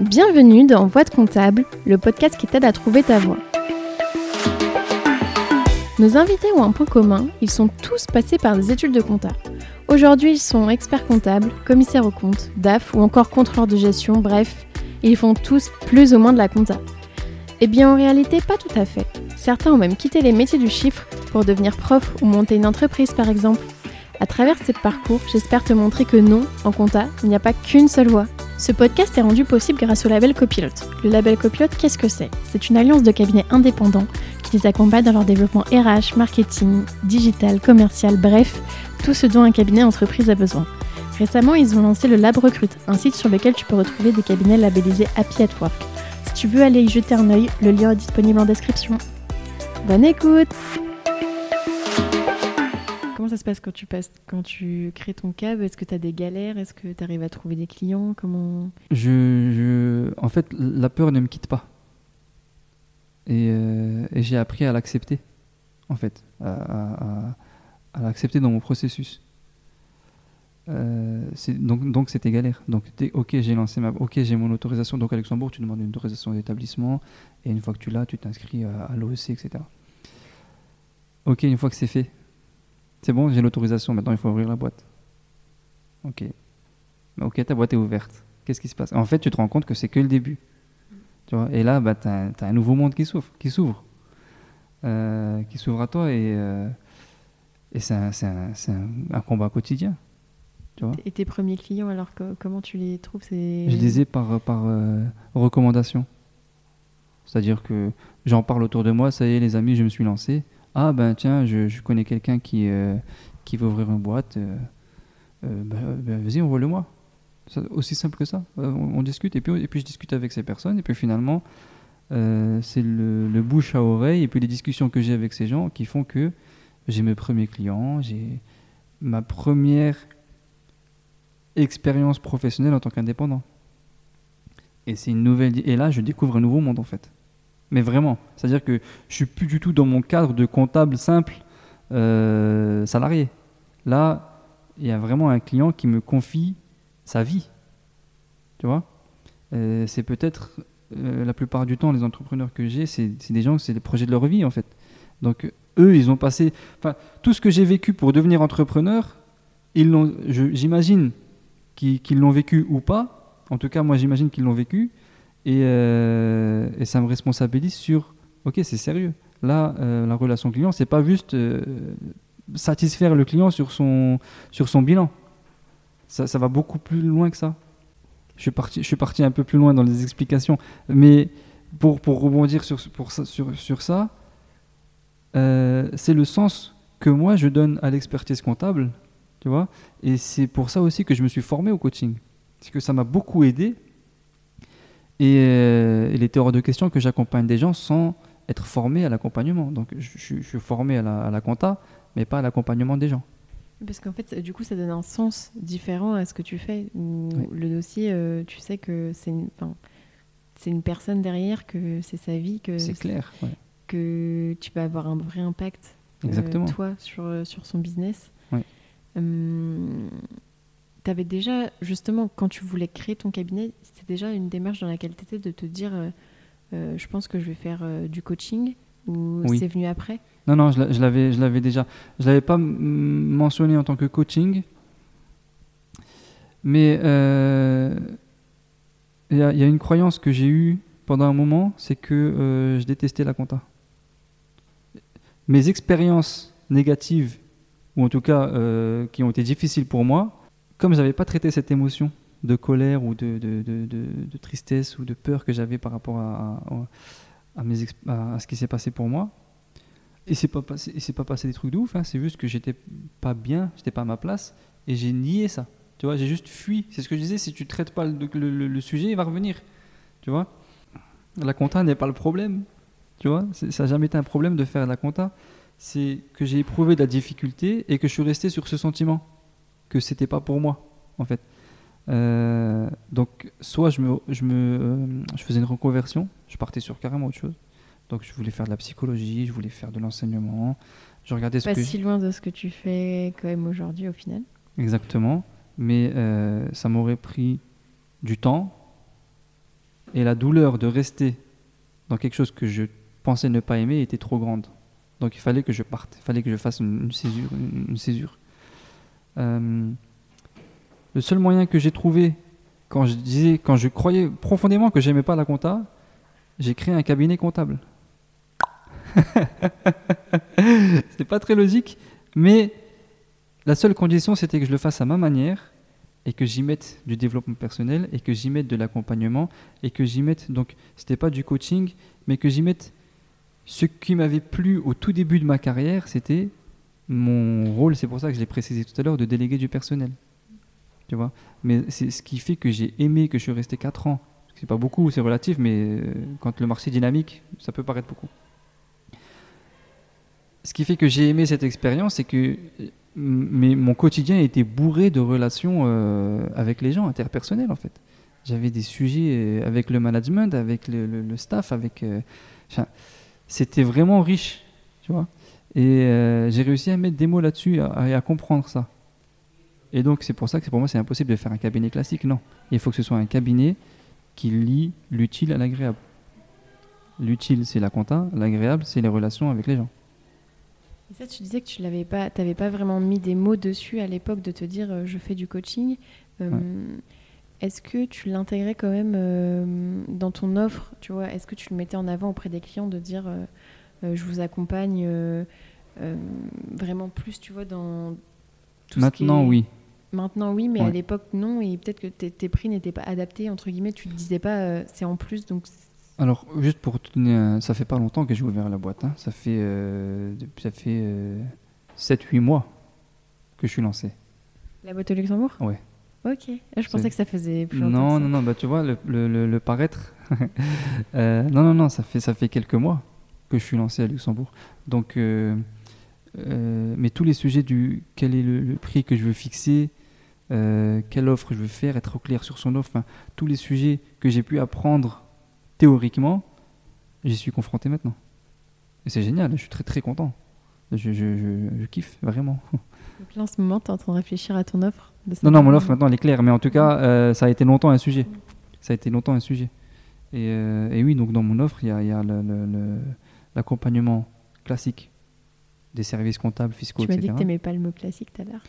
Bienvenue dans Voix de comptable, le podcast qui t'aide à trouver ta voie. Nos invités ont un point commun, ils sont tous passés par des études de compta. Aujourd'hui, ils sont experts comptables, commissaires aux comptes, DAF ou encore contrôleurs de gestion, bref, ils font tous plus ou moins de la compta. Eh bien en réalité, pas tout à fait. Certains ont même quitté les métiers du chiffre pour devenir prof ou monter une entreprise par exemple. À travers ces parcours, j'espère te montrer que non, en compta, il n'y a pas qu'une seule voie. Ce podcast est rendu possible grâce au label Copilote. Le label Copilote, qu'est-ce que c'est? C'est une alliance de cabinets indépendants qui les accompagne dans leur développement RH, marketing, digital, commercial, bref, tout ce dont un cabinet entreprise a besoin. Récemment, ils ont lancé le Lab Recrute, un site sur lequel tu peux retrouver des cabinets labellisés Happy at Work. Si tu veux aller y jeter un œil, le lien est disponible en description. Bonne écoute Ça se passe quand tu crées ton cab Est-ce que tu as des galères? Est-ce que tu arrives à trouver des clients? Comment? En fait, la peur ne me quitte pas. Et, euh, j'ai appris à l'accepter, en fait, à, l'accepter dans mon processus. Euh, donc, c'était galère. Donc, ok, j'ai lancé ma, ok, j'ai mon autorisation. Donc à Luxembourg, tu demandes une autorisation d'établissement, et une fois que tu l'as, tu t'inscris à, à l'OEC, etc. Ok, une fois que c'est fait, c'est bon, j'ai l'autorisation. Maintenant, il faut ouvrir la boîte. Ok, Bah, ok, ta boîte est ouverte. Qu'est-ce qui se passe? En fait, tu te rends compte que c'est que le début. Tu vois et là, bah, tu as, un nouveau monde qui s'ouvre, qui s'ouvre, Euh, qui s'ouvre à toi, et, euh, et c'est un, un- un- combat quotidien. Tu vois? Et tes premiers clients, alors que- comment tu les trouves? Je les ai par, par euh, recommandation. C'est-à-dire que j'en parle autour de moi, ça y est, les amis, je me suis lancé. Ah ben tiens, je, connais quelqu'un qui, euh, qui veut ouvrir une boîte. euh, euh, ben, ben, vas-y, envoie-le-moi. Aussi simple que ça. On, discute et puis, je discute avec ces personnes. Et puis finalement, c'est le, le bouche à oreille et puis les discussions que j'ai avec ces gens qui font que j'ai mes premiers clients, j'ai ma première expérience professionnelle en tant qu'indépendant. Et c'est une nouvelle. Et là, je découvre un nouveau monde en fait. Mais vraiment. C'est-à-dire que je suis plus du tout dans mon cadre de comptable simple euh, salarié. Là, il y a vraiment un client qui me confie sa vie. Tu vois? Euh, C'est peut-être euh, la plupart du temps les entrepreneurs que j'ai, c'est des gens, c'est des projets de leur vie en fait. Donc eux, ils ont passé. Enfin, tout ce que j'ai vécu pour devenir entrepreneur, ils l'ont. J'imagine qu'ils l'ont vécu ou pas. En tout cas, moi, j'imagine qu'ils l'ont vécu. Et, euh, et ça me responsabilise sur, ok, c'est sérieux. Là, euh, la relation client, c'est pas juste euh, satisfaire le client sur son, sur son bilan. Ça, ça va beaucoup plus loin que ça. Je suis, parti, je suis parti un peu plus loin dans les explications. Mais pour, pour rebondir sur, ça, sur, sur ça, c'est le sens que moi je donne à l'expertise comptable, tu vois. Et c'est pour ça aussi que je me suis formé au coaching. C'est que ça m'a beaucoup aidé. Et euh, il était hors de question que j'accompagne des gens sans être formé à l'accompagnement. Donc je, suis formé à la, à la compta, mais pas à l'accompagnement des gens. Parce qu'en fait, du coup, ça donne un sens différent à ce que tu fais. Où Oui. Le dossier, euh, tu sais que c'est une, enfin, c'est une personne derrière, que c'est sa vie, que, C'est clair. ouais. que tu vas avoir un vrai impact, euh, Exactement. toi, sur, euh, sur son business. Oui. Tu avais déjà, justement, quand tu voulais créer ton cabinet, c'était déjà une démarche dans laquelle tu étais de te dire euh, euh, je pense que je vais faire euh, du coaching ou Oui. c'est venu après? Non, non, je l'a- je l'avais, je l'avais déjà. Je l'avais pas mentionné en tant que coaching, mais euh, il y, a- il y a une croyance que j'ai eue pendant un moment, c'est que euh, je détestais la compta. Mes expériences négatives, ou en tout cas euh, qui ont été difficiles pour moi, comme je n'avais pas traité cette émotion de colère ou de, de, de- tristesse ou de peur que j'avais par rapport à, à- mes à- ce qui s'est passé pour moi, et c'est pas passé, pas passé des trucs de ouf. hein, C'est juste que j'étais pas bien, j'étais pas à ma place, et j'ai nié ça. Tu vois, j'ai juste fui. C'est ce que je disais. Si tu traites pas le, sujet, il va revenir. Tu vois? La compta n'est pas le problème. Tu vois, ça n'a jamais été un problème de faire la compta. C'est que j'ai éprouvé de la difficulté et que je suis resté sur ce sentiment que c'était pas pour moi, en fait. Euh, donc, soit je me, je me, euh, je faisais une reconversion, je partais sur carrément autre chose. Donc je voulais faire de la psychologie, je voulais faire de l'enseignement. Je regardais ce Pas que si loin de ce que tu fais quand même aujourd'hui au final. exactement, mais euh, ça m'aurait pris du temps, Et la douleur de rester dans quelque chose que je pensais ne pas aimer était trop grande. Donc il fallait que je parte, il fallait que je fasse une, césure. Une, césure. Euh, le seul moyen que j'ai trouvé quand je disais, quand je croyais profondément que j'aimais pas la compta, j'ai créé un cabinet comptable. c'est pas très logique, mais la seule condition c'était que je le fasse à ma manière et que j'y mette du développement personnel et que j'y mette de l'accompagnement et que j'y mette donc c'était pas du coaching mais que j'y mette ce qui m'avait plu au tout début de ma carrière c'était mon rôle c'est pour ça que je l'ai précisé tout à l'heure de déléguer du personnel tu vois? Mais c'est ce qui fait que j'ai aimé que je suis resté 4 ans c'est pas beaucoup c'est relatif mais euh, quand le marché est dynamique ça peut paraître beaucoup ce qui fait que j'ai aimé cette expérience c'est que mais mon quotidien était bourré de relations euh, avec les gens, interpersonnelles en fait. J'avais des sujets euh, avec le management, avec le, staff, avec. Euh, c'était vraiment riche, tu vois? Et j'ai réussi à mettre des mots là-dessus et à, comprendre ça. Et donc c'est pour ça que pour moi c'est impossible de faire un cabinet classique. Non, il faut que ce soit un cabinet qui lie l'utile à l'agréable. L'utile c'est la compta, l'agréable c'est les relations avec les gens. Et ça, tu disais que tu n'avais pas, pas vraiment mis des mots dessus à l'époque de te dire euh, je fais du coaching. Euh, est-ce que tu l'intégrais quand même euh, dans ton offre? Tu vois, est-ce que tu le mettais en avant auprès des clients de dire je vous accompagne vraiment plus, tu vois, dans tout Maintenant, ce qui oui. Maintenant, oui, mais à l'époque, non. Et peut-être que tes, prix n'étaient pas adaptés, entre guillemets. Tu ne disais pas c'est en plus, donc alors, juste pour te donner ça fait pas longtemps que j'ai ouvert la boîte. Hein. Ça fait, euh, ça fait 7-8 euh, mois que je suis lancé. La boîte au Luxembourg? Ouais. Ok. Ah, je pensais que ça faisait plus longtemps. Non, non, non. Bah, tu vois, le, le, le, paraître. Euh, non, non, non. Ça fait, ça fait quelques mois que je suis lancé à Luxembourg. Donc, mais tous les sujets du quel est le, prix que je veux fixer, quelle offre je veux faire, être au clair sur son offre, tous les sujets que j'ai pu apprendre théoriquement, j'y suis confronté maintenant. Et c'est génial, je suis très très content. Je, je, je, kiffe vraiment. Donc là, en ce moment, tu es en train de réfléchir à ton offre Non, non, mon offre maintenant, elle est claire. Mais en tout cas, euh, ça a été longtemps un sujet. Ça a été longtemps un sujet. Et, euh, et oui, donc dans mon offre, il y a, y a l'accompagnement classique des services comptables, fiscaux, tu etc. Tu m'as dit que tu n'aimais pas le mot classique tout à l'heure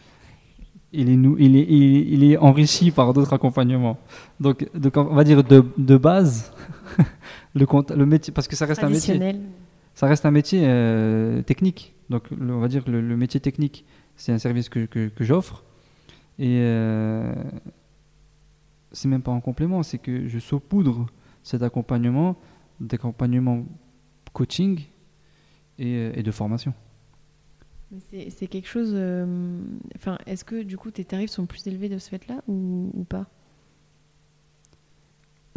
il est, il est, il est enrichi par d'autres accompagnements. Donc, donc, on va dire de, de base, le, le métier, parce que ça reste un métier. Ça reste un métier euh, technique. Donc, on va dire le, le métier technique, c'est un service que, que, j'offre. Et euh, c'est même pas en complément, c'est que je saupoudre cet accompagnement d'accompagnement coaching et, et de formation. C'est quelque chose. Euh, enfin, est-ce que du coup tes tarifs sont plus élevés de ce fait-là ou, ou, pas?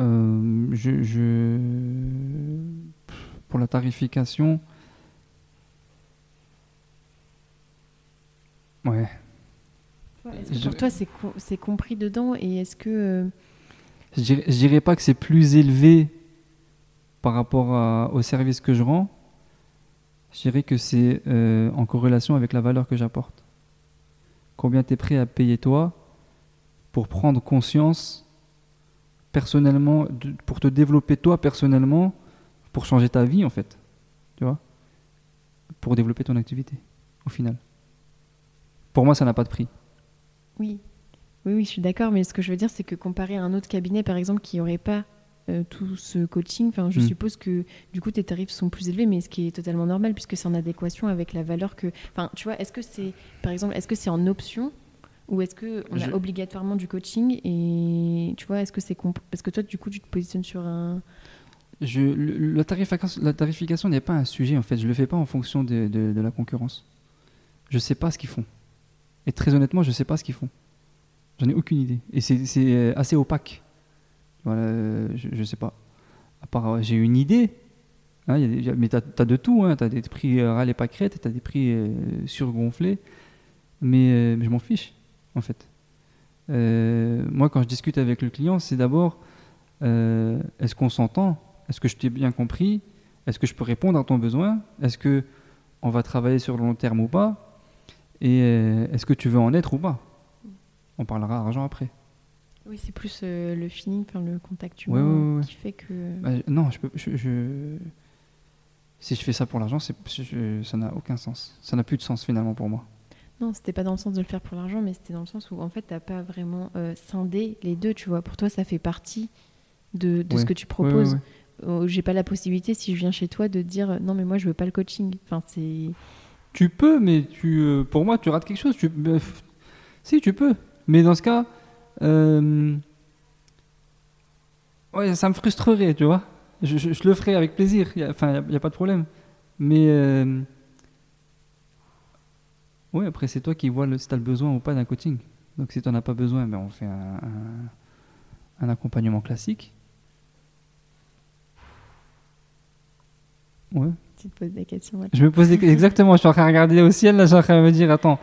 Euh, je, Pour la tarification. Ouais. pour toi c'est compris dedans et est-ce que. Euh, je dirais pas que c'est plus élevé par rapport au service que je rends je dirais que c'est euh, en corrélation avec la valeur que j'apporte. Combien tu es prêt à payer toi pour prendre conscience personnellement, pour te développer toi personnellement, pour changer ta vie en fait. Tu vois? Pour développer ton activité, au final. Pour moi, ça n'a pas de prix. Oui. Oui, oui, je suis d'accord, mais ce que je veux dire, c'est que comparé à un autre cabinet, par exemple, qui n'aurait pas euh, tout ce coaching. Enfin, je mm. suppose que du coup tes tarifs sont plus élevés, mais ce qui est totalement normal puisque c'est en adéquation avec la valeur que. Enfin, tu vois, est-ce que c'est, par exemple, est-ce que c'est en option ou est-ce que on a obligatoirement du coaching et tu vois, est-ce que c'est parce que toi du coup tu te positionnes sur un. Je, la, tarification, la tarification n'est pas un sujet en fait. Je le fais pas en fonction de, de, de la concurrence. Je sais pas ce qu'ils font. Et très honnêtement, je sais pas ce qu'ils font. J'en ai aucune idée. Et c'est assez opaque. Voilà, je, ne sais pas. À part, j'ai une idée. Hein, mais tu as, de tout. Hein, tu as des prix euh, râles et pâquerettes, tu as des prix euh, surgonflés. Mais, euh, mais je m'en fiche, en fait. moi, quand je discute avec le client, c'est d'abord est-ce qu'on s'entend? Est-ce que je t'ai bien compris? Est-ce que je peux répondre à ton besoin? Est-ce que on va travailler sur le long terme ou pas? Et est-ce que tu veux en être ou pas? On parlera argent après. Oui, c'est plus euh, le feeling, enfin, le contact humain ouais, ouais, ouais. qui fait que. Bah, non, je peux, je, je- si je fais ça pour l'argent, c'est, je- ça n'a aucun sens. Ça n'a plus de sens finalement pour moi. Non, c'était pas dans le sens de le faire pour l'argent, mais c'était dans le sens où en fait t'as pas vraiment euh, scindé les deux, tu vois. Pour toi, ça fait partie de, ce que tu proposes. Euh, J'ai pas la possibilité si je viens chez toi de dire euh, non mais moi je veux pas le coaching. Enfin c'est Tu peux, mais tu, pour moi, tu rates quelque chose. Tu, si, tu peux. Mais dans ce cas, euh, ouais, ça me frustrerait, tu vois. Je, je- je le ferai avec plaisir. Enfin, il n'y a, pas de problème. Mais euh, ouais, après, c'est toi qui vois le, si tu as le besoin ou pas d'un coaching. Donc, si tu n'en as pas besoin, ben, on fait un, un- un accompagnement classique. Ouais. tu te poses des questions. Je me pose des- exactement, je suis en train de regarder au ciel, là, je suis en train de me dire, attends,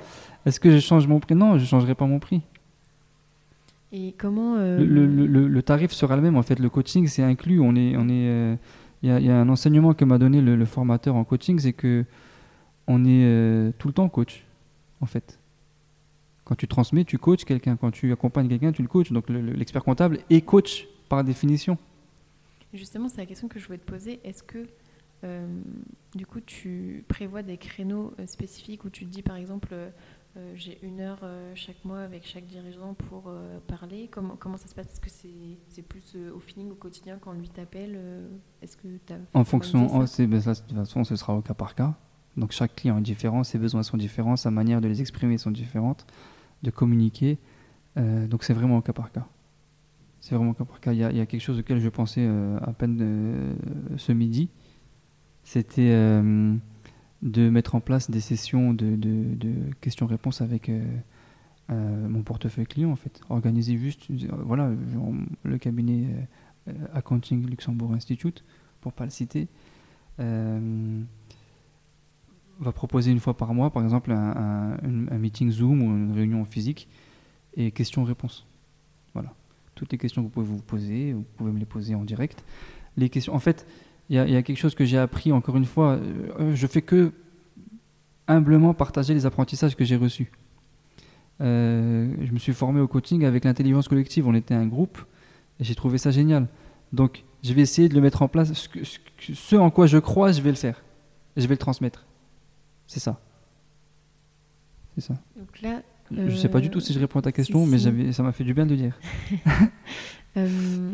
est-ce que je change mon prix? Non, je ne changerai pas mon prix. Et comment euh, Le, le- le- le- le tarif sera le même, en fait, le coaching, c'est inclus. On est, on est, euh, il y, a, il y a un enseignement que m'a donné le, formateur en coaching, c'est que on est euh, tout le temps coach, en fait. Quand tu transmets, tu coaches quelqu'un. Quand tu accompagnes quelqu'un, tu le coaches. Donc le- le- l'expert comptable est coach par définition. Justement, c'est la question que je voulais te poser. Est-ce que, du coup, tu prévois des créneaux spécifiques où tu te dis, par exemple, euh, j'ai une heure euh, chaque mois avec chaque dirigeant pour euh, parler comment, comment ça se passe? Est-ce que c'est c'est plus au feeling, au quotidien, quand lui t'appelle Est-ce que En fonction, oh, c'est- ben, ça, de toute façon, ce sera au cas par cas. Donc chaque client est différent, ses besoins sont différents, sa manière de les exprimer sont différentes, de communiquer. Donc c'est vraiment au cas par cas. C'est vraiment au cas par cas. Il y a, il y a quelque chose auquel je pensais à peine ce midi. C'était de mettre en place des sessions de, questions-réponses avec euh, euh, mon portefeuille client en fait. Organiser juste, euh, voilà, le cabinet Accounting Luxembourg Institute, pour pas le citer, va proposer une fois par mois, par exemple, un meeting Zoom ou une réunion physique et questions-réponses. Voilà. Toutes les questions que vous pouvez vous poser, vous pouvez me les poser en direct. Les questions, en fait, il y, a- il y a quelque chose que j'ai appris, encore une fois, euh, je fais que humblement partager les apprentissages que j'ai reçus. Euh, je me suis formé au coaching avec l'intelligence collective. On était un groupe et j'ai trouvé ça génial. Donc, je vais essayer de le mettre en place. Ce, que- en quoi je crois, je vais le faire. Et je vais le transmettre. C'est ça. C'est ça. Donc là, Je ne sais pas du tout si je réponds à ta si, question, mais si. ça m'a fait du bien de le dire. euh,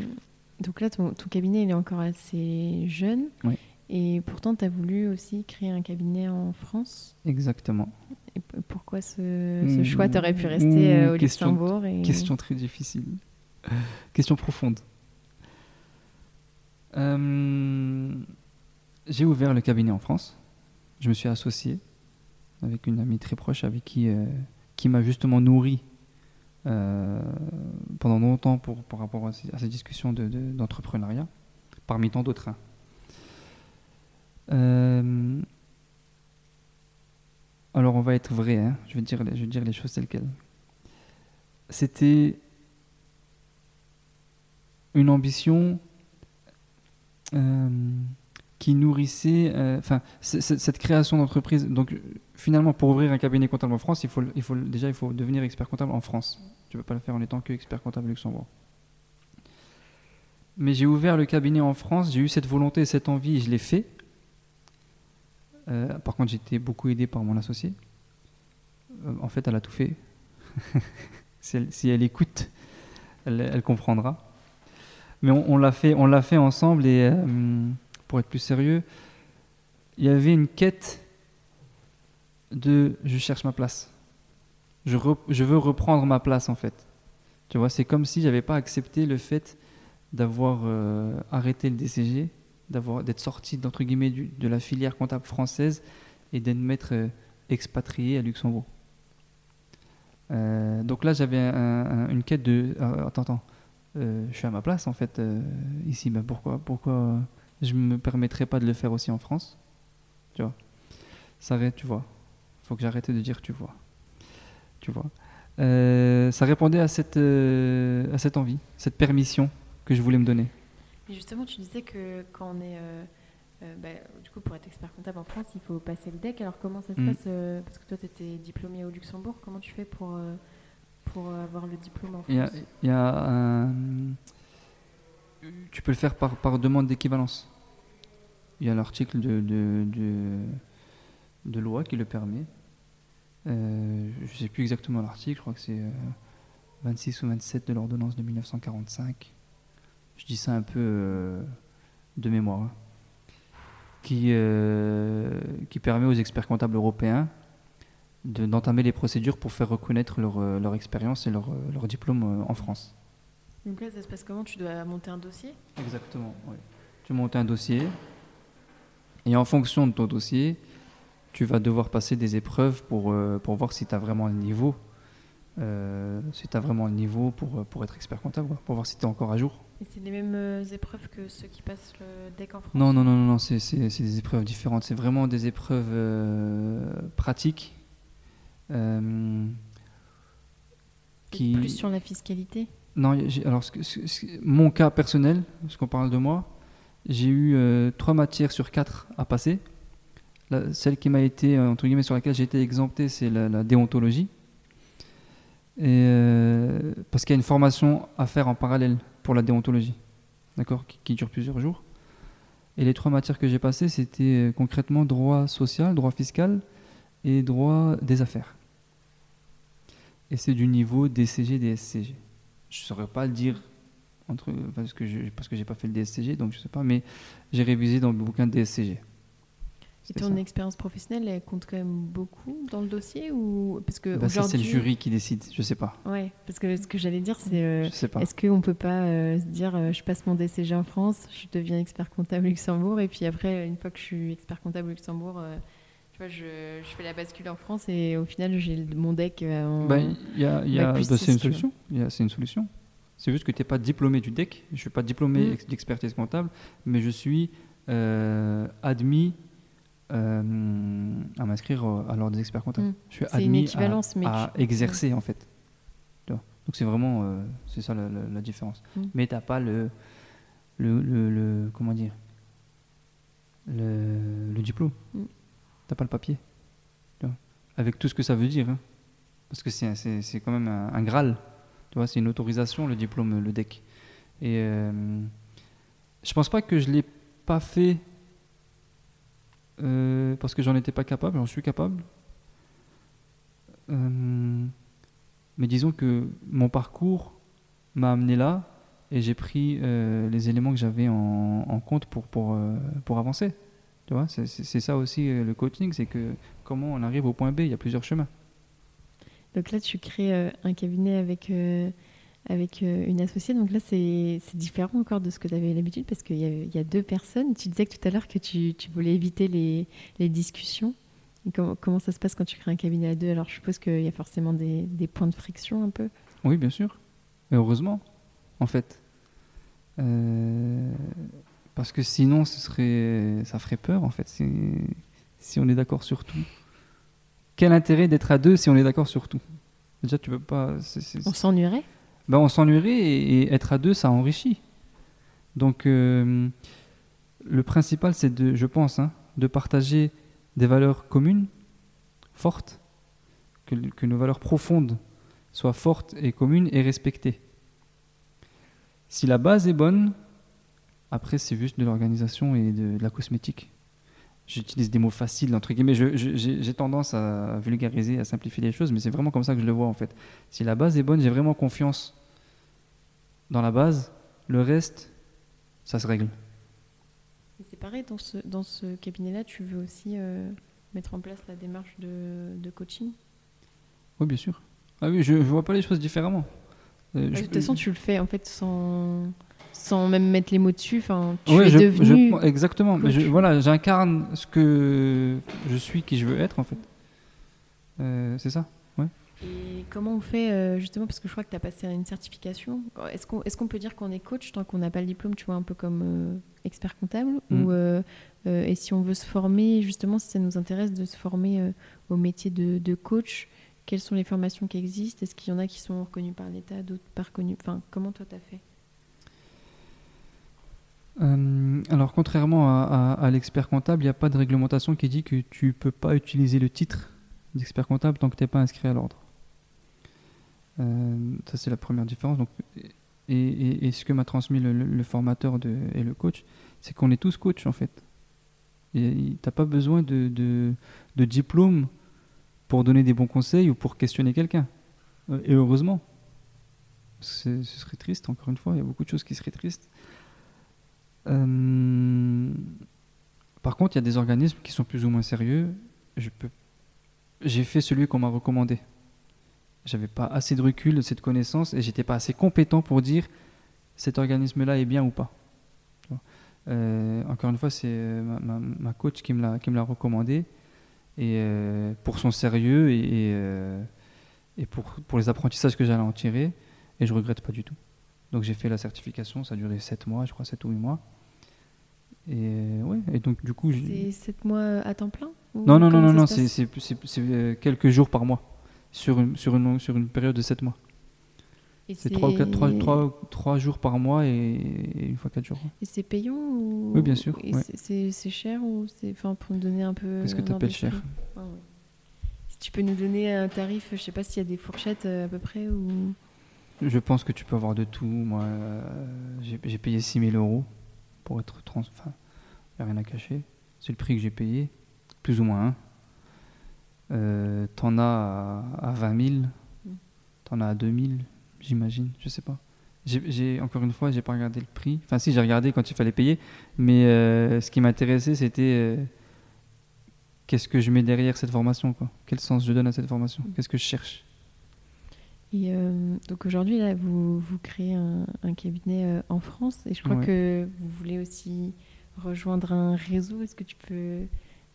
donc là ton, ton cabinet il est encore assez jeune. Oui. Et pourtant, tu as voulu aussi créer un cabinet en France. Exactement. Et pourquoi ce, ce choix? T'aurais pu rester euh, au question- Luxembourg et... Question très difficile. Question profonde. Euh, j'ai ouvert le cabinet en France. Je me suis associé avec une amie très proche avec qui, euh, qui m'a justement nourri euh, pendant longtemps pour, par rapport à à ces discussions de- d'entrepreneuriat, parmi tant d'autres. hein. Euh, alors on va être vrai, hein. je, vais dire, je dire les choses telles quelles. C'était une ambition euh, qui nourrissait, enfin, cette création d'entreprise. Donc, finalement, pour ouvrir un cabinet comptable en France, il faut, déjà il faut devenir expert comptable en France. Tu ne peux pas le faire en étant que expert comptable Luxembourg. Mais j'ai ouvert le cabinet en France, j'ai eu cette volonté et cette envie, et je l'ai fait. Euh, par contre, j'ai été beaucoup aidé par mon associé. Euh, en fait, elle a tout fait. si, elle, écoute, elle, comprendra. Mais on, on l'a fait, on l'a fait ensemble et euh, pour être plus sérieux, il y avait une quête de je cherche ma place. Je, veux reprendre ma place en fait. Tu vois, c'est comme si j'avais pas accepté le fait d'avoir euh, arrêté le DCG, d'être sorti d'entre guillemets de la filière comptable française et d'être maître euh, expatrié à Luxembourg. Euh, donc là, j'avais un- un- une quête de attends, attends, je suis à ma place en fait ici. Ben pourquoi, pourquoi je me permettrais pas de le faire aussi en France? Tu vois? Ça tu vois. Faut que j'arrête de dire tu vois. Tu vois. Euh, ça répondait à cette, euh, à cette envie, cette permission que je voulais me donner. Mais justement, tu disais que quand on est. euh, bah, du coup, pour être expert comptable en France, il faut passer le DEC. Alors, comment ça se Mm. passe Parce que toi, tu étais diplômé au Luxembourg. Comment tu fais pour. pour avoir le diplôme en Il y a, France? il y a un- Tu peux le faire par, par demande d'équivalence. Il y a l'article de, de, de, de loi qui le permet. Euh, je ne sais plus exactement l'article, je crois que c'est euh, 26 ou 27 de l'ordonnance de 1945. Je dis ça un peu euh, de mémoire. hein. Qui, euh, qui permet aux experts comptables européens de- d'entamer les procédures pour faire reconnaître leur, euh, leur expérience et leur, euh, leur diplôme euh, en France. Donc là, ça se passe comment? Tu dois monter un dossier? Exactement, oui. Tu montes un dossier et en fonction de ton dossier, tu vas devoir passer des épreuves pour, euh, pour voir si tu as vraiment le niveau. euh, si tu as vraiment le niveau pour, euh, pour être expert comptable, quoi, pour voir si tu es encore à jour. Et c'est les mêmes épreuves que ceux qui passent le DEC en France? Non, non, non, non, non c'est des épreuves différentes. C'est vraiment des épreuves euh, pratiques. qui... Plus sur la fiscalité? Non, alors mon cas personnel, parce qu'on parle de moi, j'ai eu trois matières sur quatre à passer. Celle qui m'a été, euh, entre guillemets, sur laquelle j'ai été exempté, c'est la, déontologie. Et, euh, parce qu'il y a une formation à faire en parallèle pour la déontologie, d'accord, qui, dure plusieurs jours. Et les trois matières que j'ai passées, c'était euh, concrètement droit social, droit fiscal et droit des affaires. Et c'est du niveau DCG, DSCG je ne saurais pas le dire entre, parce que je j'ai pas fait le DSCG, donc je sais pas, mais j'ai révisé dans le bouquin DSCG. Et ton expérience professionnelle, elle compte quand même beaucoup dans le dossier ou parce que Bah, ça c'est le jury qui décide, je sais pas, Ouais, parce que ce que j'allais dire, c'est euh, est-ce qu'on peut pas euh, se dire euh, je passe mon DCG en France, je deviens expert comptable Luxembourg et puis après une fois que je suis expert comptable Luxembourg, euh, tu vois, je, je fais la bascule en France et au final j'ai mon deck en Bah, il y a, y a- bah, c'est une solution. C'est une solution. C'est juste que tu n'es pas diplômé du DEC. Je ne suis pas diplômé Mm. ex- d'expertise comptable, mais je suis admis euh, à m'inscrire à l'ordre des experts comptables. Mm. Je suis une admis équivalence, à, mais à tu- exercer en fait. Donc c'est vraiment euh, c'est ça la, la- la différence. Mm. Mais tu n'as pas le, le, le- le- comment dire le, le diplôme. Mm. Tu n'as pas le papier. Avec tout ce que ça veut dire. hein. Parce que c'est, c'est, c'est quand même un, un Graal. Tu vois, c'est une autorisation, le diplôme, le DEC. Et euh, je pense pas que je l'ai pas fait euh, parce que j'en étais pas capable, j'en suis capable. Euh, mais disons que mon parcours m'a amené là et j'ai pris euh, les éléments que j'avais en, en compte pour, pour, pour avancer. Tu vois, c'est, ça aussi le coaching, c'est que comment on arrive au point B, il y a plusieurs chemins. Donc là, tu crées un cabinet avec, avec euh, une associée. Donc là, c'est différent encore de ce que tu avais l'habitude parce qu'il y, y a deux personnes. Tu disais que tout à l'heure que tu, tu voulais éviter les, les discussions. Et comment, comment ça se passe quand tu crées un cabinet à deux? Alors, je suppose qu'il y a forcément des, des points de friction un peu. Oui, bien sûr. Et heureusement, en fait. Euh, parce que sinon, ce serait, ça ferait peur, en fait, si, si on est d'accord sur tout. Quel intérêt d'être à deux si on est d'accord sur tout? Déjà, tu peux pas. On s'ennuierait? Ben, on s'ennuierait et, être à deux, ça enrichit. Donc, euh, le principal, c'est de, je pense, hein, de partager des valeurs communes, fortes, que, nos valeurs profondes soient fortes et communes et respectées. Si la base est bonne, après, c'est juste de l'organisation et de la cosmétique. J'utilise des mots faciles, entre guillemets. J'ai tendance à vulgariser, à simplifier les choses, mais c'est vraiment comme ça que je le vois en fait. Si la base est bonne, j'ai vraiment confiance dans la base. Le reste, ça se règle. C'est pareil, dans ce, dans ce cabinet-là, tu veux aussi euh, mettre en place la démarche de, de coaching? Oui, bien sûr. Ah oui, je ne vois pas les choses différemment. Euh, De je- toute façon, tu le fais en fait sans, sans même mettre les mots dessus. Enfin, tu Ouais, es je- devenu. je- exactement. Mais je- coach. voilà, j'incarne ce que je suis, qui je veux être en fait. Euh, c'est ça. Et comment on fait euh, justement Parce que je crois que tu as passé une certification. Est-ce qu'on est qu'on peut dire qu'on est coach tant qu'on n'a pas le diplôme, tu vois, un peu comme euh, expert comptable Mm. ou, euh, euh, Et si on veut se former, justement, si ça nous intéresse de se former euh, au métier de, de coach, quelles sont les formations qui existent? Est-ce qu'il y en a qui sont reconnues par l'État, d'autres pas reconnues Enfin, comment toi tu as fait? Euh, alors, contrairement à, l'expert comptable, il n'y a pas de réglementation qui dit que tu peux pas utiliser le titre d'expert comptable tant que tu n'es pas inscrit à l'ordre. ça, c'est la première différence. Donc, et, ce que m'a transmis le, formateur et le coach, c'est qu'on est tous coachs en fait. Tu n'as pas besoin de, de, de, diplôme pour donner des bons conseils ou pour questionner quelqu'un. Et heureusement. Ce serait triste, encore une fois, il y a beaucoup de choses qui seraient tristes. Euh, par contre, il y a des organismes qui sont plus ou moins sérieux. J'ai fait celui qu'on m'a recommandé. J'avais pas assez de recul, cette connaissance, et j'étais pas assez compétent pour dire cet organisme-là est bien ou pas. Euh, encore une fois, c'est euh, ma, coach qui me l'a recommandé, et pour son sérieux et, pour les apprentissages que j'allais en tirer, et je regrette pas du tout. Donc j'ai fait la certification, ça a duré 7 mois, je crois 7 ou 8 mois. Et, ouais, et donc du coup... C'est 7 mois à temps plein Non, non, non, non, non c'est euh, quelques jours par mois, sur une, sur une, sur une période de 7 mois. C'est 3, 3, 3, jours par mois et, une fois 4 jours. Et c'est payant ou... Oui, bien sûr. C'est cher ou enfin, pour nous donner un peu. Qu'est-ce que tu appelles cher? Ah, Si tu peux nous donner un tarif, je sais pas s'il y a des fourchettes euh, à peu près ou. Je pense que tu peux avoir de tout. Moi, euh, j'ai payé 6000 euros pour être trans. Enfin, il n'y a rien à cacher. C'est le prix que j'ai payé, plus ou moins. Hein. Euh, T'en as à, 20 000, t'en as à 2000, j'imagine, je sais pas. J'ai encore une fois, j'ai pas regardé le prix. Enfin, si, j'ai regardé quand il fallait payer, mais euh, ce qui m'intéressait, c'était euh, qu'est-ce que je mets derrière cette formation, quoi. Quel sens je donne à cette formation? Qu'est-ce que je cherche? Et euh, donc aujourd'hui, là, vous, vous créez un, cabinet euh, en France et je crois que vous voulez aussi rejoindre un réseau. Est-ce que tu peux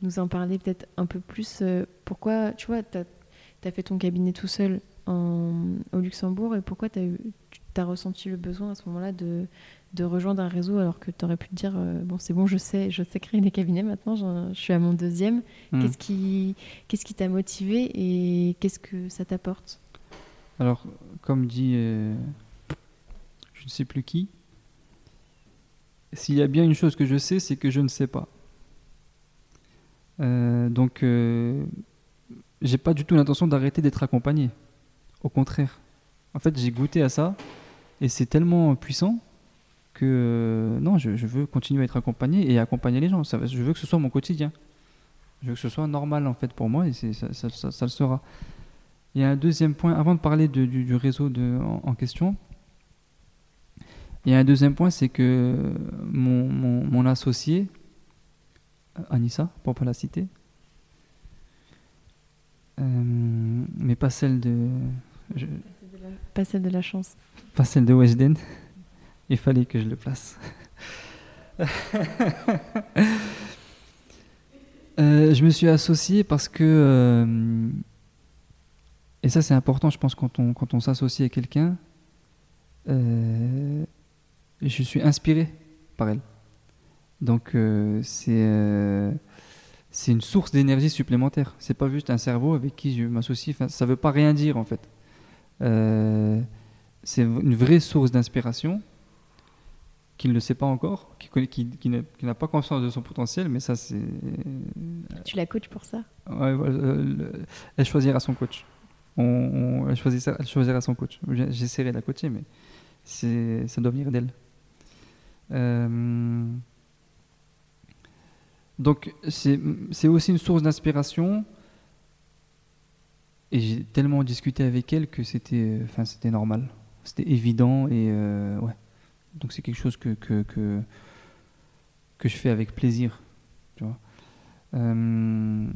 nous en parler peut-être un peu plus euh, Pourquoi, tu vois, tu as, fait ton cabinet tout seul en, au Luxembourg et pourquoi tu as, ressenti le besoin à ce moment-là de, de rejoindre un réseau alors que tu aurais pu te dire bon c'est bon je sais je sais créer des cabinets maintenant je suis à mon deuxième hmm. qu'est-ce qui qu'est-ce qui t'a motivé et qu'est-ce que ça t'apporte? Alors, comme dit euh, je ne sais plus qui, s'il y a bien une chose que je sais, c'est que je ne sais pas. Euh, donc, euh, j'ai pas du tout l'intention d'arrêter d'être accompagné. Au contraire. En fait, j'ai goûté à ça et c'est tellement puissant que non, je, veux continuer à être accompagné et accompagner les gens. je veux que ce soit mon quotidien. Je veux que ce soit normal en fait pour moi et ça, ça, le sera. Il y a un deuxième point, avant de parler du, réseau de, en, question, il y a un deuxième point, c'est que mon, mon, associé, Anissa, pour ne pas la citer, euh, mais pas celle de... Pas celle de la chance. Pas celle de Weshden. Il fallait que je le place. Euh, je me suis associé parce que euh, et ça, c'est important, je pense, quand on, quand on s'associe à quelqu'un. Euh, je suis inspiré par elle. Donc, euh, c'est euh, c'est une source d'énergie supplémentaire. C'est pas juste un cerveau avec qui je m'associe. Enfin, ça veut pas rien dire, en fait. c'est une vraie source d'inspiration qui ne le sait pas encore, qui, qui, qui n'a pas conscience de son potentiel, mais ça, c'est. Tu la coaches pour ça? Ouais, elle choisira son coach on, elle, choisira, son coach. J'essaierai de la coacher, mais ça doit venir d'elle. Euh, donc, c'est aussi une source d'inspiration. Et j'ai tellement discuté avec elle que c'était normal. C'était évident. Et euh, ouais. Donc, c'est quelque chose que, que, que, je fais avec plaisir. Euh,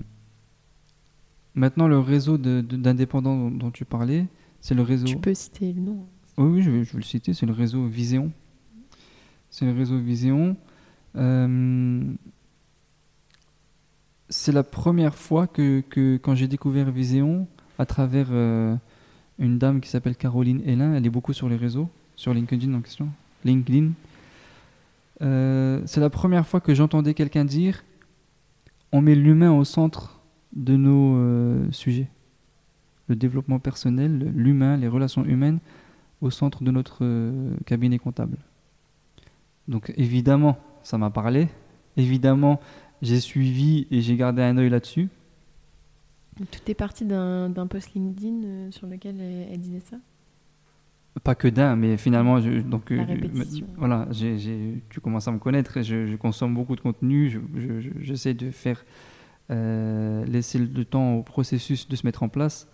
Maintenant, le réseau d'indépendants dont, tu parlais, c'est le réseau. Tu peux citer le nom Oui, oui je, vais, le citer. C'est le réseau Viséon. C'est le réseau Viséon. Euh, c'est la première fois que, que quand j'ai découvert Viséon, à travers euh, une dame qui s'appelle Caroline Hélin, elle est beaucoup sur les réseaux, sur LinkedIn en question. LinkedIn. Euh, c'est la première fois que j'entendais quelqu'un dire on met l'humain au centre de nos euh, sujets. Le développement personnel, l'humain, les relations humaines au centre de notre euh, cabinet comptable. Donc évidemment, ça m'a parlé. Évidemment, j'ai suivi et j'ai gardé un œil là-dessus. Tout est parti d'un post LinkedIn euh, sur lequel elle, disait ça? Pas que d'un, mais finalement, je, donc, La voilà, tu commences à me connaître, et je, je consomme beaucoup de contenu, je- je- je- j'essaie de faire euh, laisser le temps au processus de se mettre en place,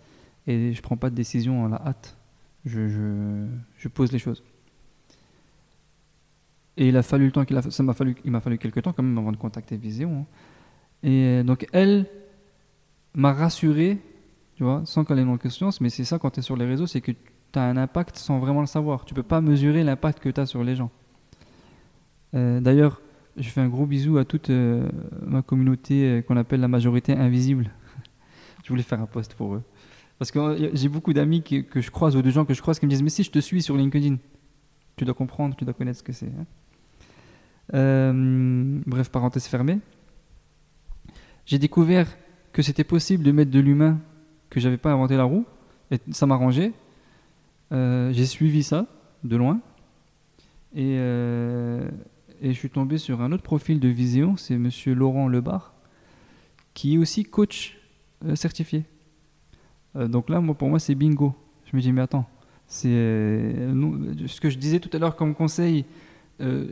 et je prends pas de décision à la hâte, je, pose les choses. Et il a fallu le temps qu'il a, ça m'a fallu, il m'a fallu quelques temps quand même avant de contacter Vision. hein. Et euh, donc elle m'a rassuré, tu vois, sans qu'elle ait dans conscience, mais c'est ça quand tu es sur les réseaux, c'est que tu as un impact sans vraiment le savoir. Tu peux pas mesurer l'impact que tu as sur les gens. Euh, D'ailleurs, je fais un gros bisou à toute euh, ma communauté euh, qu'on appelle la majorité invisible. je voulais faire un post pour eux. Parce que euh, j'ai beaucoup d'amis que je croise ou de gens que je croise qui me disent Mais si je te suis sur LinkedIn, tu dois comprendre, tu dois connaître ce que c'est. hein. Bref, parenthèse fermée. J'ai découvert que c'était possible de mettre de l'humain, que j'avais pas inventé la roue, et ça m'arrangeait. J'ai suivi ça de loin, et, et je suis tombé sur un autre profil de Viséo, c'est Monsieur Laurent Lebar, qui est aussi coach euh, certifié. Euh, donc là, moi, pour moi, c'est bingo. Je me dis, mais attends, c'est euh, ce que je disais tout à l'heure comme conseil.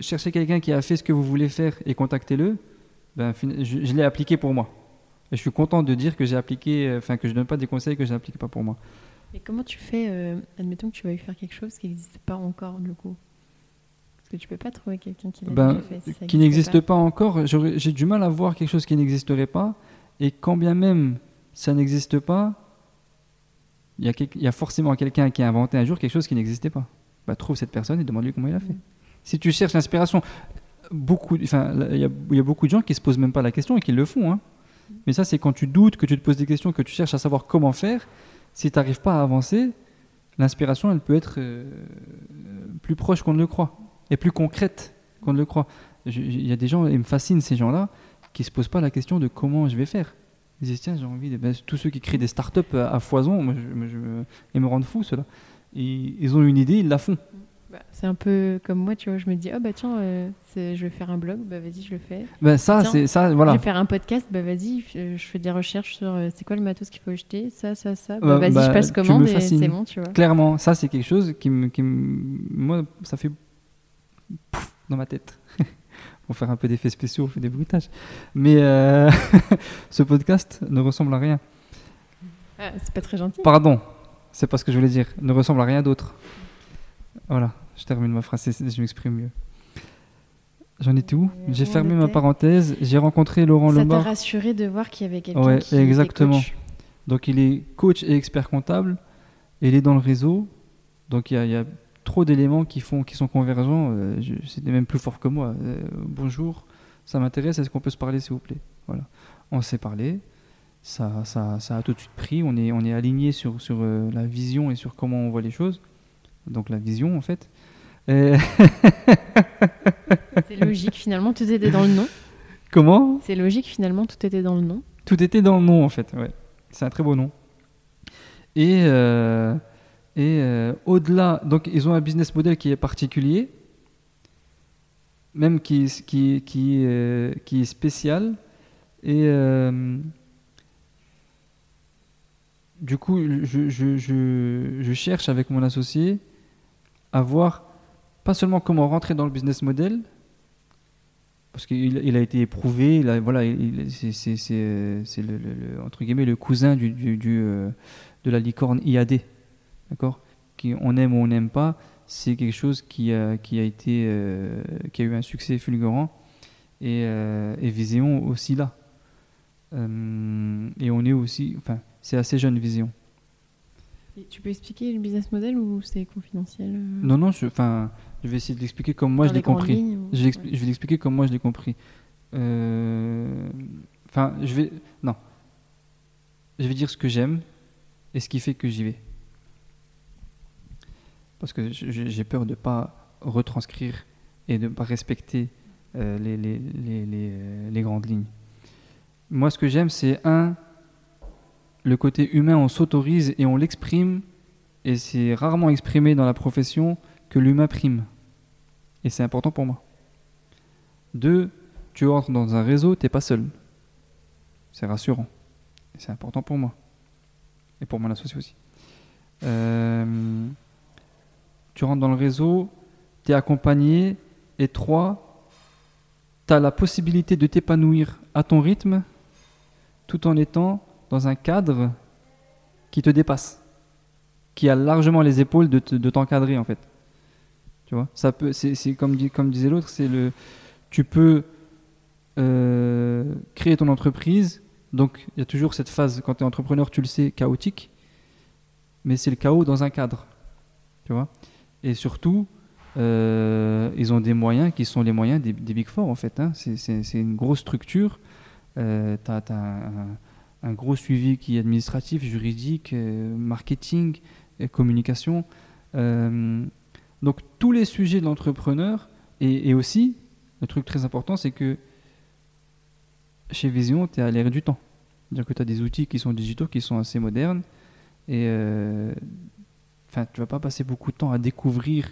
cherchez quelqu'un qui a fait ce que vous voulez faire et contactez-le. Ben, je, l'ai appliqué pour moi. Et je suis content de dire que j'ai appliqué, enfin que je donne pas des conseils que je n'applique pas pour moi. Et comment tu fais, admettons que tu veuilles faire quelque chose qui n'existe pas encore du coup? Parce que tu peux pas trouver quelqu'un qui Ben, fait. qui n'existe pas encore, j'ai du mal à voir quelque chose qui n'existerait pas. Et quand bien même ça n'existe pas, il y, a quel- il y a forcément quelqu'un qui a inventé un jour quelque chose qui n'existait pas. Bah, trouve cette personne et demande-lui comment il a fait. Mm. Si tu cherches l'inspiration, beaucoup, enfin, là, il y, a, il y a beaucoup de gens qui se posent même pas la question et qui le font. hein. Mais ça, c'est quand tu doutes, que tu te poses des questions, que tu cherches à savoir comment faire. Si tu n'arrives pas à avancer, l'inspiration, elle peut être euh, plus proche qu'on ne le croit et plus concrète qu'on ne le croit. Je- Il y a des gens, ils me fascinent ces gens-là, qui se posent pas la question de comment je vais faire. Ils disent tiens, j'ai envie de. ben, tous ceux qui créent des startups à, à foison, moi, je- je- je- ils me rendent fou, ceux-là. Ils, ils ont une idée, ils la font. Bah, c'est un peu comme moi, tu vois. Je me dis, oh bah tiens, euh, je vais faire un blog, bah vas-y, je le fais. Ben ça, c'est ça, Je voilà. vais faire un podcast, bah vas-y, je je fais des recherches sur euh, c'est quoi le matos qu'il faut acheter, ça, ça, ça. Bah, Bah, vas-y, bah, je passe tu me commande et c'est bon, tu vois. Clairement, ça, c'est quelque chose qui me, qui me- moi, ça fait pouf dans ma tête. Pour faire un peu d'effets spéciaux, on fait des bruitages. Mais euh, ce podcast ne ressemble à rien. Ah, c'est pas très gentil. Pardon, c'est pas ce que je voulais dire. Ne ressemble à rien d'autre. Voilà, je termine ma phrase, c'est- je m'exprime mieux. J'en étais où? Euh, J'ai fermé ma parenthèse. J'ai rencontré Laurent Ça t'a Lombard. rassuré de voir qu'il y avait quelqu'un Ouais, qui était exactement. coach? Donc il est coach et expert comptable. Et il est dans le réseau. Donc il y a, il y a trop d'éléments qui font, qui sont convergents. Euh, c'est même plus fort que moi. Euh, bonjour, ça m'intéresse. Est-ce qu'on peut se parler, s'il vous plaît? Voilà. On s'est parlé. Ça, ça, ça a tout de suite pris. On est, on est aligné sur, sur euh, la vision et sur comment on voit les choses. Donc la vision, en fait. Et- C'est logique finalement, tout était dans le nom. comment? C'est logique finalement, tout était dans le nom. Tout était dans le nom, en fait. Ouais. C'est un très beau nom. Et, euh, et euh, au-delà, donc ils ont un business model qui est particulier, même qui, qui, qui, euh, est spécial. Et euh, du coup, je, je, je, cherche avec mon associé à voir pas seulement comment rentrer dans le business model, parce qu'il il a été éprouvé, il a- voilà, il- il- c'est- le, le- entre guillemets le cousin du, du- de la licorne IAD, d'accord? Qui on aime ou on n'aime pas, c'est quelque chose qui a, qui a été, euh, qui a eu un succès fulgurant et, euh, et Viséon aussi là. Euh, et on est aussi, enfin, c'est assez jeune Viséon. Et tu peux expliquer le business model ou c'est confidentiel Non, non, je, enfin, je vais essayer de l'expliquer comme moi je l'ai compris. Je, vais l'expliquer comme moi je l'ai compris. Enfin, je vais. Non. Je vais dire ce que j'aime et ce qui fait que j'y vais. Parce que j'ai peur de ne pas retranscrire et de ne pas respecter euh, euh, les grandes lignes. Moi, ce que j'aime, c'est un, le côté humain, on s'autorise et on l'exprime, et c'est rarement exprimé dans la profession que l'humain prime. Et c'est important pour moi. Deux, tu entres dans un réseau, t'es pas seul. C'est rassurant. C'est important pour moi. Et pour mon associé aussi. Euh, tu rentres dans le réseau, tu es accompagné, et trois, tu as la possibilité de t'épanouir à ton rythme tout en étant dans un cadre qui te dépasse, qui a largement les épaules de, t'encadrer en fait. Tu vois, ça peut, c'est comme, disait l'autre, c'est le, tu peux euh, créer ton entreprise. Donc il y a toujours cette phase quand tu es entrepreneur, tu le sais, chaotique, mais c'est le chaos dans un cadre, tu vois? Et surtout, euh, ils ont des moyens qui sont les moyens des, Big Four en fait. Hein. C'est une grosse structure. Euh, tu as, un, gros suivi qui est administratif, juridique, euh, marketing, communication. donc tous les sujets de l'entrepreneur et, aussi, le truc très important, c'est que chez Vision, tu es à l'ère du temps. C'est-à-dire que tu as des outils qui sont digitaux, qui sont assez modernes. Et enfin, tu vas pas passer beaucoup de temps à découvrir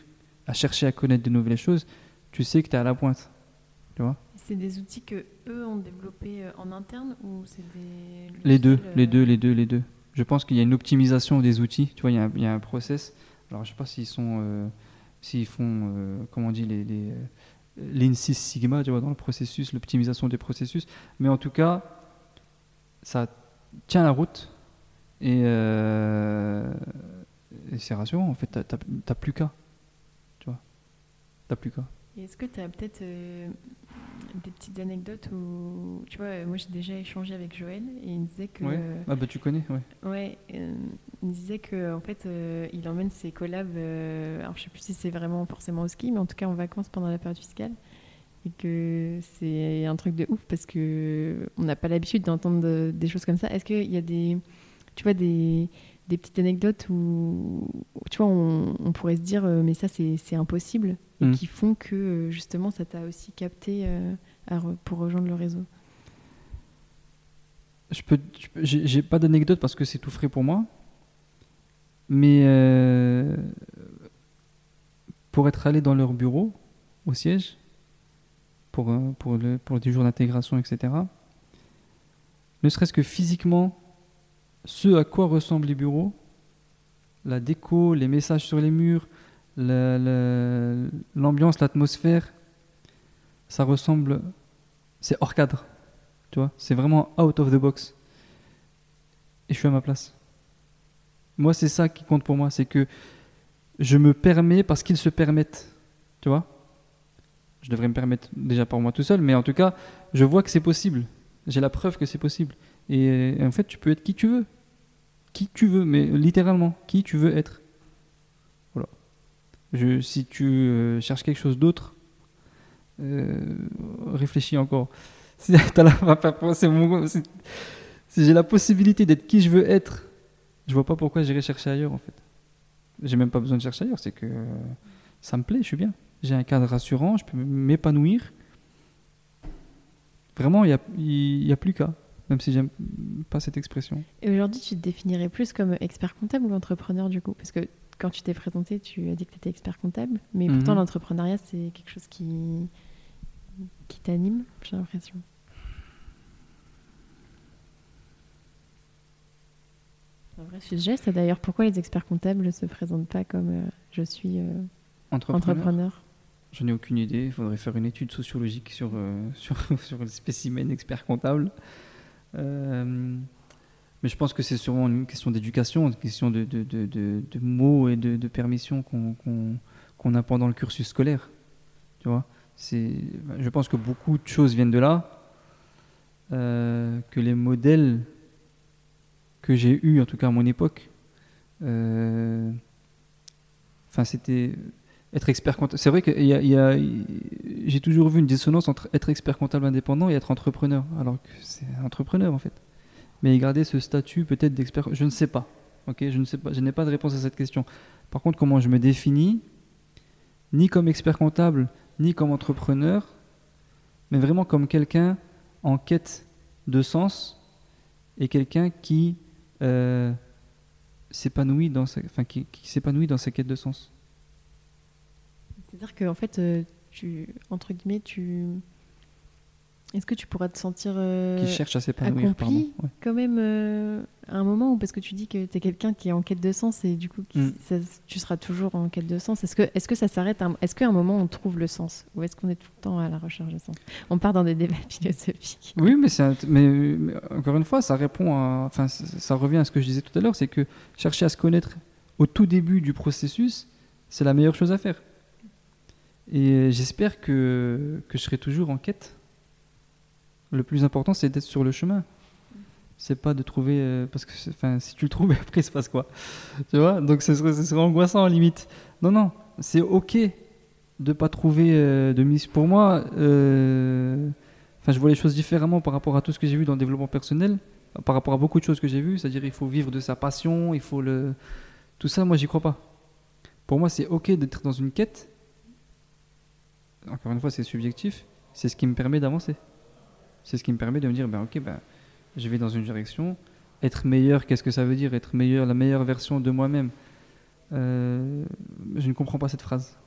à chercher à connaître de nouvelles choses, tu sais que tu es à la pointe. Tu vois? C'est des outils que eux ont développés euh, en interne ou c'est des les deux, les euh, deux, les deux, les deux. Je pense qu'il y a une optimisation des outils. Tu vois, il y a un, il y a un process. Alors, je sais pas s'ils sont, euh, s'ils font, comment on dit, les, les Lean Six Sigma, tu vois, dans le processus, l'optimisation des processus. Mais en tout cas, ça tient la route et, et c'est rassurant. En fait, tu n'as plus qu'à. T'as plus quoi Est-ce que tu as peut-être euh, des petites anecdotes où, tu vois, moi j'ai déjà échangé avec Joël et il me disait que. Ouais. Ah bah tu connais, ouais. Ouais, euh, il me disait que en fait, euh, il emmène ses collabs. alors je sais plus si c'est vraiment forcément au ski, mais en tout cas en vacances pendant la période fiscale et que c'est un truc de ouf parce que on n'a pas l'habitude d'entendre des choses comme ça. Est-ce qu'il y a des, tu vois, des des petites anecdotes où, tu vois, on, pourrait se dire, euh, mais ça, c'est impossible, et mm. qui font que, euh, justement, ça t'a aussi capté euh, pour rejoindre le réseau Je peux, j'ai pas d'anecdote parce que c'est tout frais pour moi, mais pour être allé dans leur bureau, au siège, pour, pour, le, pour des jours d'intégration, etc., ne serait-ce que physiquement, ce à quoi ressemblent les bureaux, la déco, les messages sur les murs, l'ambiance, l'atmosphère, ça ressemble, c'est hors cadre, tu vois, c'est vraiment out of the box. Et je suis à ma place. Moi, c'est ça qui compte pour moi, c'est que je me permets parce qu'ils se permettent, tu vois. Je devrais me permettre déjà par moi tout seul, mais en tout cas, je vois que c'est possible. J'ai la preuve que c'est possible. et, en fait, tu peux être qui tu veux qui tu veux, mais littéralement, qui tu veux être. Voilà. Si tu euh, cherches quelque chose d'autre, euh, réfléchis encore. Si, j'ai la possibilité d'être qui je veux être, je vois pas pourquoi j'irai chercher ailleurs en fait. J'ai même pas besoin de chercher ailleurs, c'est que ça me plaît, je suis bien. J'ai un cadre rassurant, je peux m'épanouir. Vraiment, il n'y y a plus qu'à même si j'aime pas cette expression. Et aujourd'hui, tu te définirais plus comme expert comptable ou entrepreneur du coup? Parce que quand tu t'es présenté, tu as dit que tu étais expert comptable, mais pourtant mhm. l'entrepreneuriat, c'est quelque chose qui, qui t'anime, j'ai l'impression. C'est un vrai sujet, c'est d'ailleurs pourquoi les experts comptables ne se présentent pas comme euh, je suis euh, entrepreneur? Je n'ai aucune idée. Il faudrait faire une étude sociologique sur, euh, sur, sur les spécimens experts comptables. Euh, mais je pense que c'est sûrement une question d'éducation, une question de, mots et de, permissions qu'on qu'on a pendant le cursus scolaire. Tu vois je pense que beaucoup de choses viennent de là, euh, que les modèles que j'ai eus, en tout cas à mon époque, euh, c'était être expert comptable. C'est vrai que j'ai toujours vu une dissonance entre être expert comptable indépendant et être entrepreneur, alors que c'est entrepreneur en fait. Mais garder ce statut peut-être d'expert, je ne sais pas. Ok, je ne sais pas, je n'ai pas de réponse à cette question. Par contre, comment je me définis, ni comme expert comptable, ni comme entrepreneur, mais vraiment comme quelqu'un en quête de sens et quelqu'un qui euh, s'épanouit dans, enfin, qui, qui s'épanouit dans sa quête de sens. C'est-à-dire qu'en fait, euh, tu, entre guillemets, tu, Est-ce que tu pourras te sentir euh, qui cherche à s'épanouir. pardon. accompli Ouais. quand même euh, à un moment où parce que tu dis que tu es quelqu'un qui est en quête de sens et du coup qui- Mm. ça- tu seras toujours en quête de sens. Est-ce que, est-ce que ça s'arrête Est-ce qu'à un moment on trouve le sens ou est-ce qu'on est tout le temps à la recherche de sens? On part dans des débats philosophiques. Oui, mais, c'est un- mais, mais encore une fois, ça répond à, enfin, ça revient à ce que je disais tout à l'heure, c'est que chercher à se connaître au tout début du processus, c'est la meilleure chose à faire. Et j'espère que, que je serai toujours en quête. Le plus important, c'est d'être sur le chemin. C'est pas de trouver, euh, parce que, enfin, si tu le trouves, après, il se passe quoi? Tu vois? Donc, ce serait, ce serait angoissant à limite. Non, non, c'est ok de pas trouver euh, de mission. Pour moi, euh, je vois les choses différemment par rapport à tout ce que j'ai vu dans le développement personnel, par rapport à beaucoup de choses que j'ai vues. C'est-à-dire, il faut vivre de sa passion, il faut le. Tout ça, moi, j'y crois pas. Pour moi, c'est ok d'être dans une quête. Encore une fois, c'est subjectif. C'est ce qui me permet d'avancer. C'est ce qui me permet de me dire, ben ok, ben, je vais dans une direction. Être meilleur, qu'est-ce que ça veut dire? Être meilleur, la meilleure version de moi-même. Euh, je ne comprends pas cette phrase.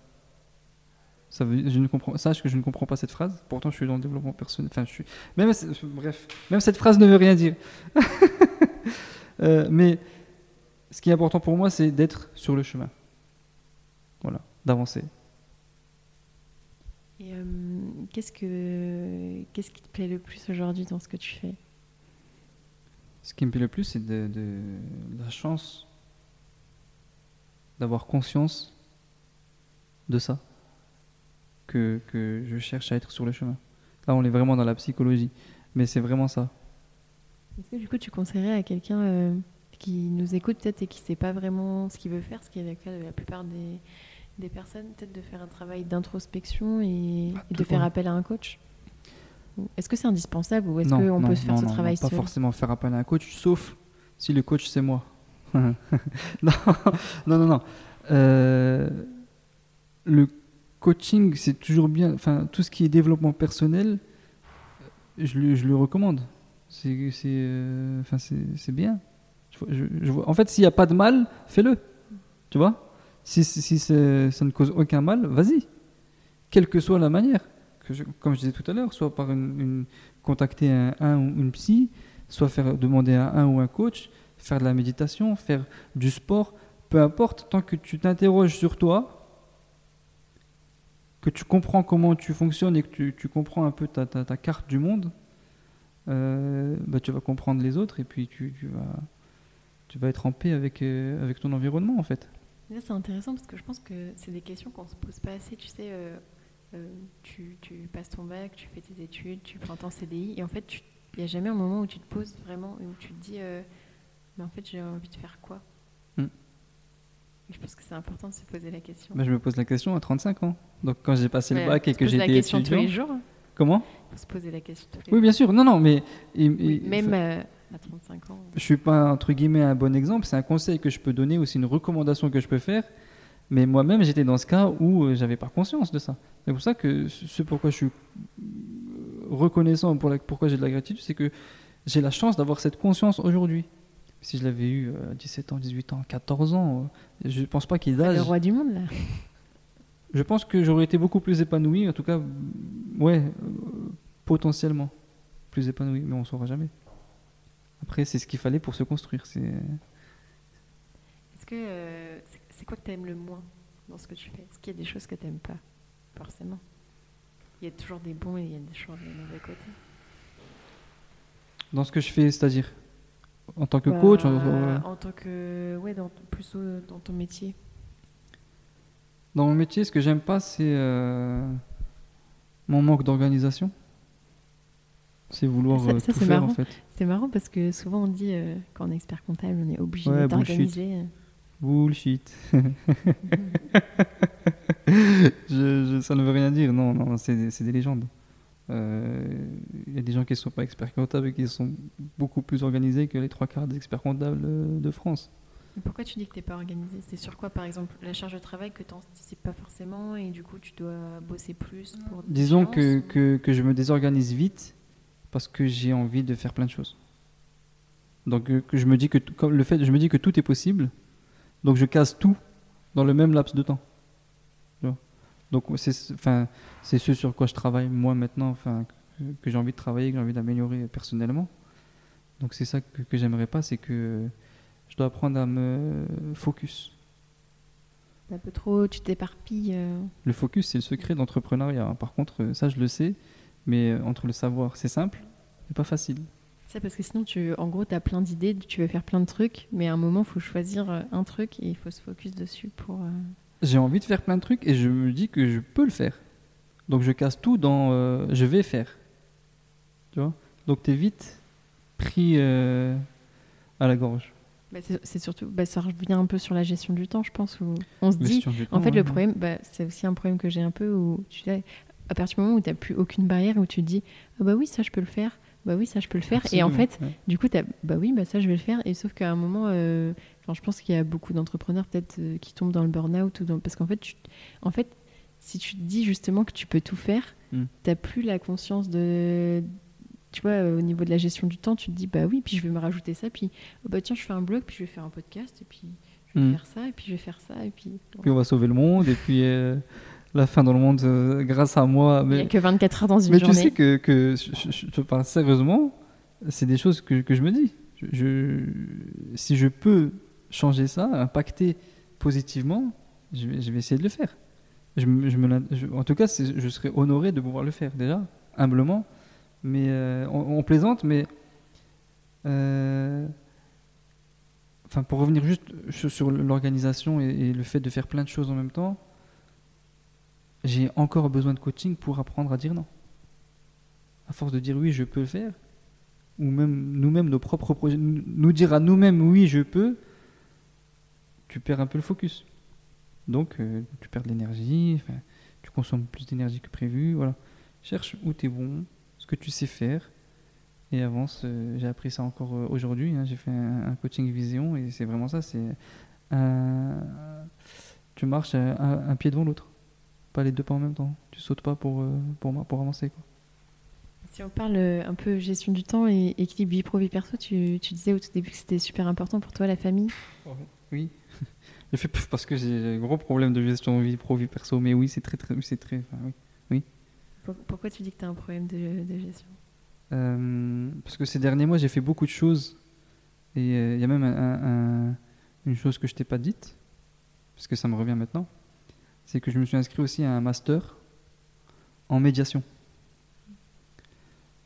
Je ne comprends, sache que je ne comprends pas cette phrase. Pourtant, je suis dans le développement personnel. Enfin, je suis. Même, bref, même cette phrase ne veut rien dire. Euh, mais ce qui est important pour moi, c'est d'être sur le chemin. Voilà, d'avancer. Et euh, qu'est-ce que qu'est-ce qui te plaît le plus aujourd'hui dans ce que tu fais? Ce qui me plaît le plus, c'est de, de- la chance d'avoir conscience de ça, que, que je cherche à être sur le chemin. Là, on est vraiment dans la psychologie, mais c'est vraiment ça. Est-ce que du coup tu conseillerais à quelqu'un euh, qui nous écoute peut-être et qui sait pas vraiment ce qu'il veut faire, ce qui est le cas de la plupart des, des personnes, peut-être de faire un travail d'introspection et, Ah, et de faire appel à un coach Est-ce que c'est indispensable ou est-ce qu'on peut se faire non, ce non, travail non, Pas seul forcément faire appel à un coach, sauf si le coach c'est moi. non, non, non. non. Euh, le coaching, c'est toujours bien. Enfin, tout ce qui est développement personnel, je le, je le recommande. C'est, c'est, euh, enfin, c'est, c'est bien. Je je- En fait, s'il n'y a pas de mal, fais-le. Tu vois? Si, si, ça ne cause aucun mal, vas-y. Quelle que soit la manière. Que je- comme je disais tout à l'heure, soit par contacter un, ou une psy, soit faire demander à un ou un coach, faire de la méditation, faire du sport, peu importe, tant que tu t'interroges sur toi, que tu comprends comment tu fonctionnes et que tu, comprends un peu ta, carte du monde, euh, bah, tu vas comprendre les autres et puis tu, tu vas, tu vas être en paix avec, euh, avec ton environnement en fait. C'est intéressant parce que je pense que c'est des questions qu'on se pose pas assez. Tu sais, euh, euh, tu, tu passes ton bac, tu fais tes études, tu prends ton CDI, et en fait, il n'y a jamais un moment où tu te poses vraiment et où tu te dis, euh, mais en fait, j'ai envie de faire quoi Mm. Et Je pense que c'est important de se poser la question. Bah, je me pose la question à 35 ans. Donc quand j'ai passé le bac et que j'étais question tous étudiant. les jours. Comment? Se poser la question Oui, bien sûr. Non, non, mais et- Oui, et- même à 35 ans. je suis pas entre guillemets un bon exemple. C'est un conseil que je peux donner, aussi une recommandation que je peux faire. Mais moi-même, j'étais dans ce cas où euh, j'avais pas conscience de ça. C'est pour ça que ce pourquoi je suis euh, reconnaissant, pour la- pourquoi j'ai de la gratitude, c'est que j'ai la chance d'avoir cette conscience aujourd'hui. Si je l'avais eu euh, à 17 ans, 18 ans, 14 ans, euh, je pense pas qu'il ait Le d'âge. roi du monde, là. Je pense que j'aurais été beaucoup plus épanoui, en tout cas, ouais, euh, potentiellement plus épanoui, mais on ne saura jamais. Après, c'est ce qu'il fallait pour se construire. C'est Est-ce que euh, c'est- quoi que tu aimes le moins dans ce que tu fais? Est-ce qu'il y a des choses que tu n'aimes pas Forcément? Il y a toujours des bons et il y a toujours des mauvais côtés. dans ce que je fais, c'est-à-dire en tant que Bah, coach. en- tant que ouais, dans, plus dans ton métier. Dans mon métier, ce que j'aime pas, c'est euh, mon manque d'organisation. C'est vouloir Ça- euh, ça, tout faire marrant. en fait. C'est marrant parce que souvent on dit euh, quand on est expert comptable, on est obligé Ouais, d'organiser. Bullshit. Je- je- ça ne veut rien dire. Non, non, c'est des, légendes. Euh, Il y a des gens qui ne sont pas experts comptables et qui sont beaucoup plus organisés que les trois quarts des experts comptables euh, de France. Pourquoi tu dis que tu n'es pas organisé? C'est sur quoi par exemple La charge de travail que tu n'anticipes pas forcément et du coup tu dois bosser plus pour Disons que, échéances, ou- que, que je me désorganise vite parce que j'ai envie de faire plein de choses. Donc euh, je me dis que tout- comme le fait, je me dis que tout est possible. Donc je case tout dans le même laps de temps. Donc c'est enfin c'est ce sur quoi je travaille moi maintenant. Enfin que j'ai envie de travailler, que j'ai envie d'améliorer personnellement. Donc c'est ça que, que j'aimerais pas, c'est que je dois apprendre à me focus. Un peu trop, tu t'éparpilles. euh. Le focus, c'est le secret d'entrepreneuriat. hein. Par contre, ça, je le sais, mais euh, entre le savoir, c'est simple, mais pas facile. Ça, parce que sinon, tu, en gros, tu as plein d'idées, tu veux faire plein de trucs, mais à un moment, il faut choisir euh, un truc et il faut se focus dessus pour. euh, J'ai envie de faire plein de trucs et je me dis que je peux le faire. Donc je casse tout dans euh, je vais faire. Tu vois? Donc t'es vite pris euh, à la gorge. bah, c'est c'est surtout. Bah, ça revient un peu sur la gestion du temps, je pense, où on se dit. En temps, fait, ouais. le problème, bah, c'est aussi un problème que j'ai un peu où tu sais, à partir du moment où tu n'as plus aucune barrière, où tu te dis ah bah oui, ça je peux le faire, bah oui, ça je peux le faire. Et en fait, ouais. du coup, t'as bah oui, bah ça je vais le faire. Et sauf qu'à un moment, euh, je pense qu'il y a beaucoup d'entrepreneurs peut-être euh, qui tombent dans le burn-out ou dans... parce qu'en fait, tu... en fait, si tu te dis justement que tu peux tout faire, Mm. t'as plus la conscience de tu vois, euh, au niveau de la gestion du temps, tu te dis, bah oui, puis je vais me rajouter ça, puis oh, bah tiens, je fais un blog, puis je vais faire un podcast, et puis je vais Mm. faire ça, et puis je vais faire ça, et puis. Puis on va sauver le monde et puis euh, la fin dans le monde euh, grâce à moi. Il n'y Mais, a que 24 heures dans une mais journée. tu sais que, que je, je- parle sérieusement, c'est des choses que, que je me dis. Je, si je peux changer ça, impacter positivement, je vais, je vais essayer de le faire. Je, me- en tout cas, je serais honoré de pouvoir le faire déjà, humblement. Mais euh, on, on plaisante, mais euh, enfin pour revenir juste sur, sur l'organisation et, et le fait de faire plein de choses en même temps, j'ai encore besoin de coaching pour apprendre à dire non. À force de dire oui, je peux le faire, ou même nous-mêmes, nos propres projets, nous dire à nous-mêmes oui, je peux, tu perds un peu le focus. Donc, euh, tu perds de l'énergie, tu consommes plus d'énergie que prévu. Voilà. Cherche où tu es bon, ce que tu sais faire, et avance. Euh, j'ai appris ça encore euh, aujourd'hui. hein. J'ai fait un, coaching vision, et c'est vraiment ça. C'est tu marches un pied devant l'autre, pas les deux pas en même temps. Tu sautes pas pour, euh, pour, pour avancer. Quoi. Si on parle euh, un peu gestion du temps et équilibre vie pro vie perso, tu, tu disais au tout début que c'était super important pour toi la famille. Oui. J'ai fait parce que j'ai un gros problème de gestion vie pro vie perso, mais oui, c'est très très, c'est très. enfin, oui. Pour- Pourquoi tu dis que tu as un problème de, de gestion? Euh, parce que ces derniers mois, j'ai fait beaucoup de choses. Et euh, il y a même un- un- un- une chose que je t'ai pas dite, parce que ça me revient maintenant. C'est que je me suis inscrit aussi à un master en médiation.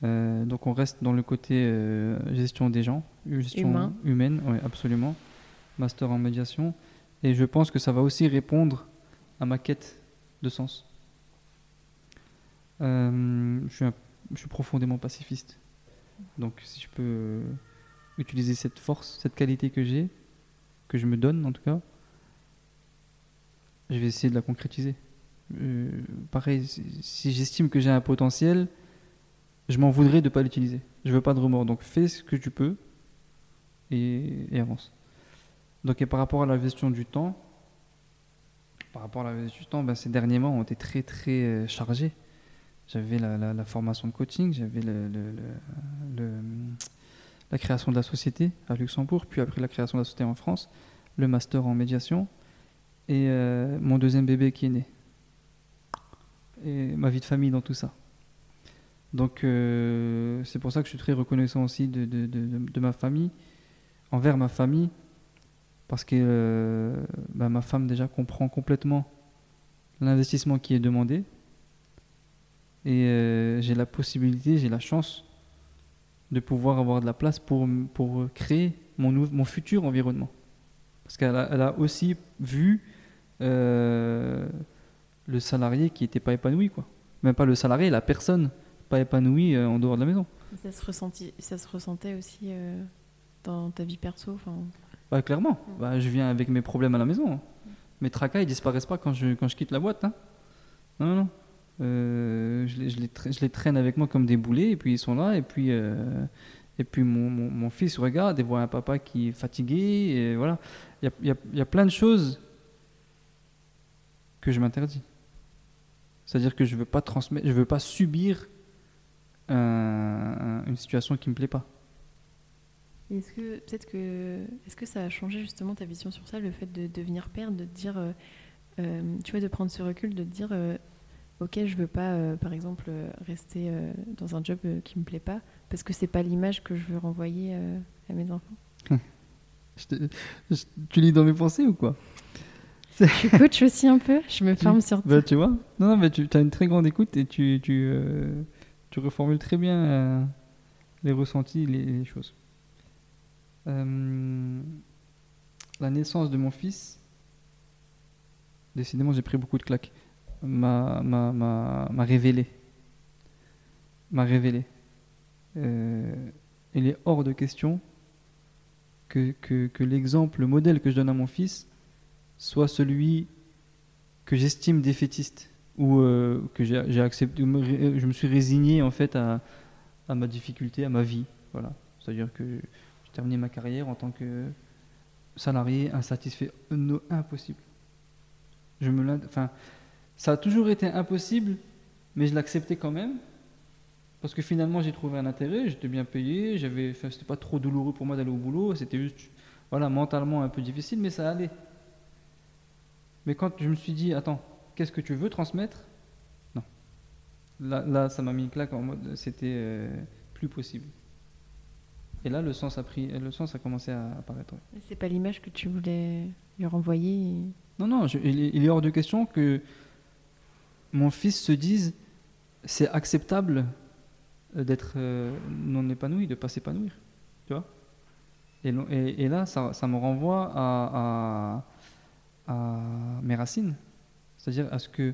Euh, donc on reste dans le côté euh, gestion des gens, gestion Humain. humaine, oui, absolument. Master en médiation. Et je pense que ça va aussi répondre à ma quête de sens. Euh, je, suis un- je suis profondément pacifiste. Donc si je peux utiliser cette force, cette qualité que j'ai, que je me donne en tout cas, je vais essayer de la concrétiser. Euh, pareil, si, j'estime que j'ai un potentiel, je m'en voudrais de ne pas l'utiliser. Je veux pas de remords. Donc fais ce que tu peux et, avance. Donc et par rapport à la gestion du temps, par rapport à la gestion du temps, ben, ces derniers mois ont été très très euh, chargés. J'avais la, formation de coaching, j'avais la création de la société à Luxembourg, puis après la création de la société en France, le master en médiation et euh, mon deuxième bébé qui est né. Et ma vie de famille dans tout ça. Donc euh, c'est pour ça que je suis très reconnaissant aussi de, de- de- ma famille, envers ma famille, parce que euh, bah, ma femme déjà comprend complètement l'investissement qui est demandé. Et j'ai la possibilité, j'ai la chance de pouvoir avoir de la place pour, pour créer mon, mon futur environnement. Parce qu'elle a, a aussi vu euh, le salarié qui n'était pas épanoui. Quoi. Même pas le salarié, la personne pas épanouie euh, en dehors de la maison. ça se, ressenti, ça se ressentait aussi euh, dans ta vie perso enfin, Bah, clairement, bah, je viens avec mes problèmes à la maison. hein. Mes tracas, ils disparaissent pas quand je, quand je quitte la boîte. hein. Non, non, non. Euh, je, les, je, les tra- je les traîne avec moi comme des boulets, et puis ils sont là, et puis, et puis mon, mon, mon fils regarde et voit un papa qui est fatigué, et voilà. Il y a, y a- il y a plein de choses que je m'interdis. C'est-à-dire que je veux pas transmettre, je veux pas subir un- un- une situation qui me plaît pas. Est-ce que peut-être que est-ce que ça a changé justement ta vision sur ça, le fait de devenir père, de te dire, euh, euh, tu vois, de prendre ce recul, de te dire, euh, ok, je veux pas, euh, par exemple, euh, rester euh, dans un job euh, qui me plaît pas, parce que c'est pas l'image que je veux renvoyer euh, à mes enfants? Je te- je- tu lis dans mes pensées ou quoi? Je suis coach aussi un peu, je me forme sur Bah, tu vois Non, non, mais tu as une très grande écoute et tu, tu, euh, tu reformules très bien euh, les ressentis, les, les choses. Euh, la naissance de mon fils, décidément, j'ai pris beaucoup de claques, m'a, m'a, m'a, m'a révélé. M'a révélé. Il est hors de question que, que, que l'exemple, le modèle que je donne à mon fils soit celui que j'estime défaitiste ou euh, que j'ai accepté, ré- je me suis résigné en fait à, ma difficulté, à ma vie. Voilà. C'est-à-dire que j'ai terminé ma carrière en tant que salarié insatisfait. No- impossible. Je me enfin, ça a toujours été impossible, mais je l'acceptais quand même. Parce que finalement, j'ai trouvé un intérêt, j'étais bien payé, j'avais, enfin, c'était pas trop douloureux pour moi d'aller au boulot, c'était juste, voilà, mentalement un peu difficile, mais ça allait. Mais quand je me suis dit, attends, qu'est-ce que tu veux transmettre? Non. Là, là, ça m'a mis une claque en mode, c'était euh, plus possible. Et là, le sens a pris, le sens a commencé à apparaître. ouais. C'est pas l'image que tu voulais lui renvoyer. et- Non, non, je- il, est, il est hors de question que mon fils se dise, c'est acceptable euh, d'être euh, non épanoui, de pas s'épanouir. Tu vois? Et, et, et là, ça, ça me renvoie à, à, à mes racines. C'est-à-dire à ce que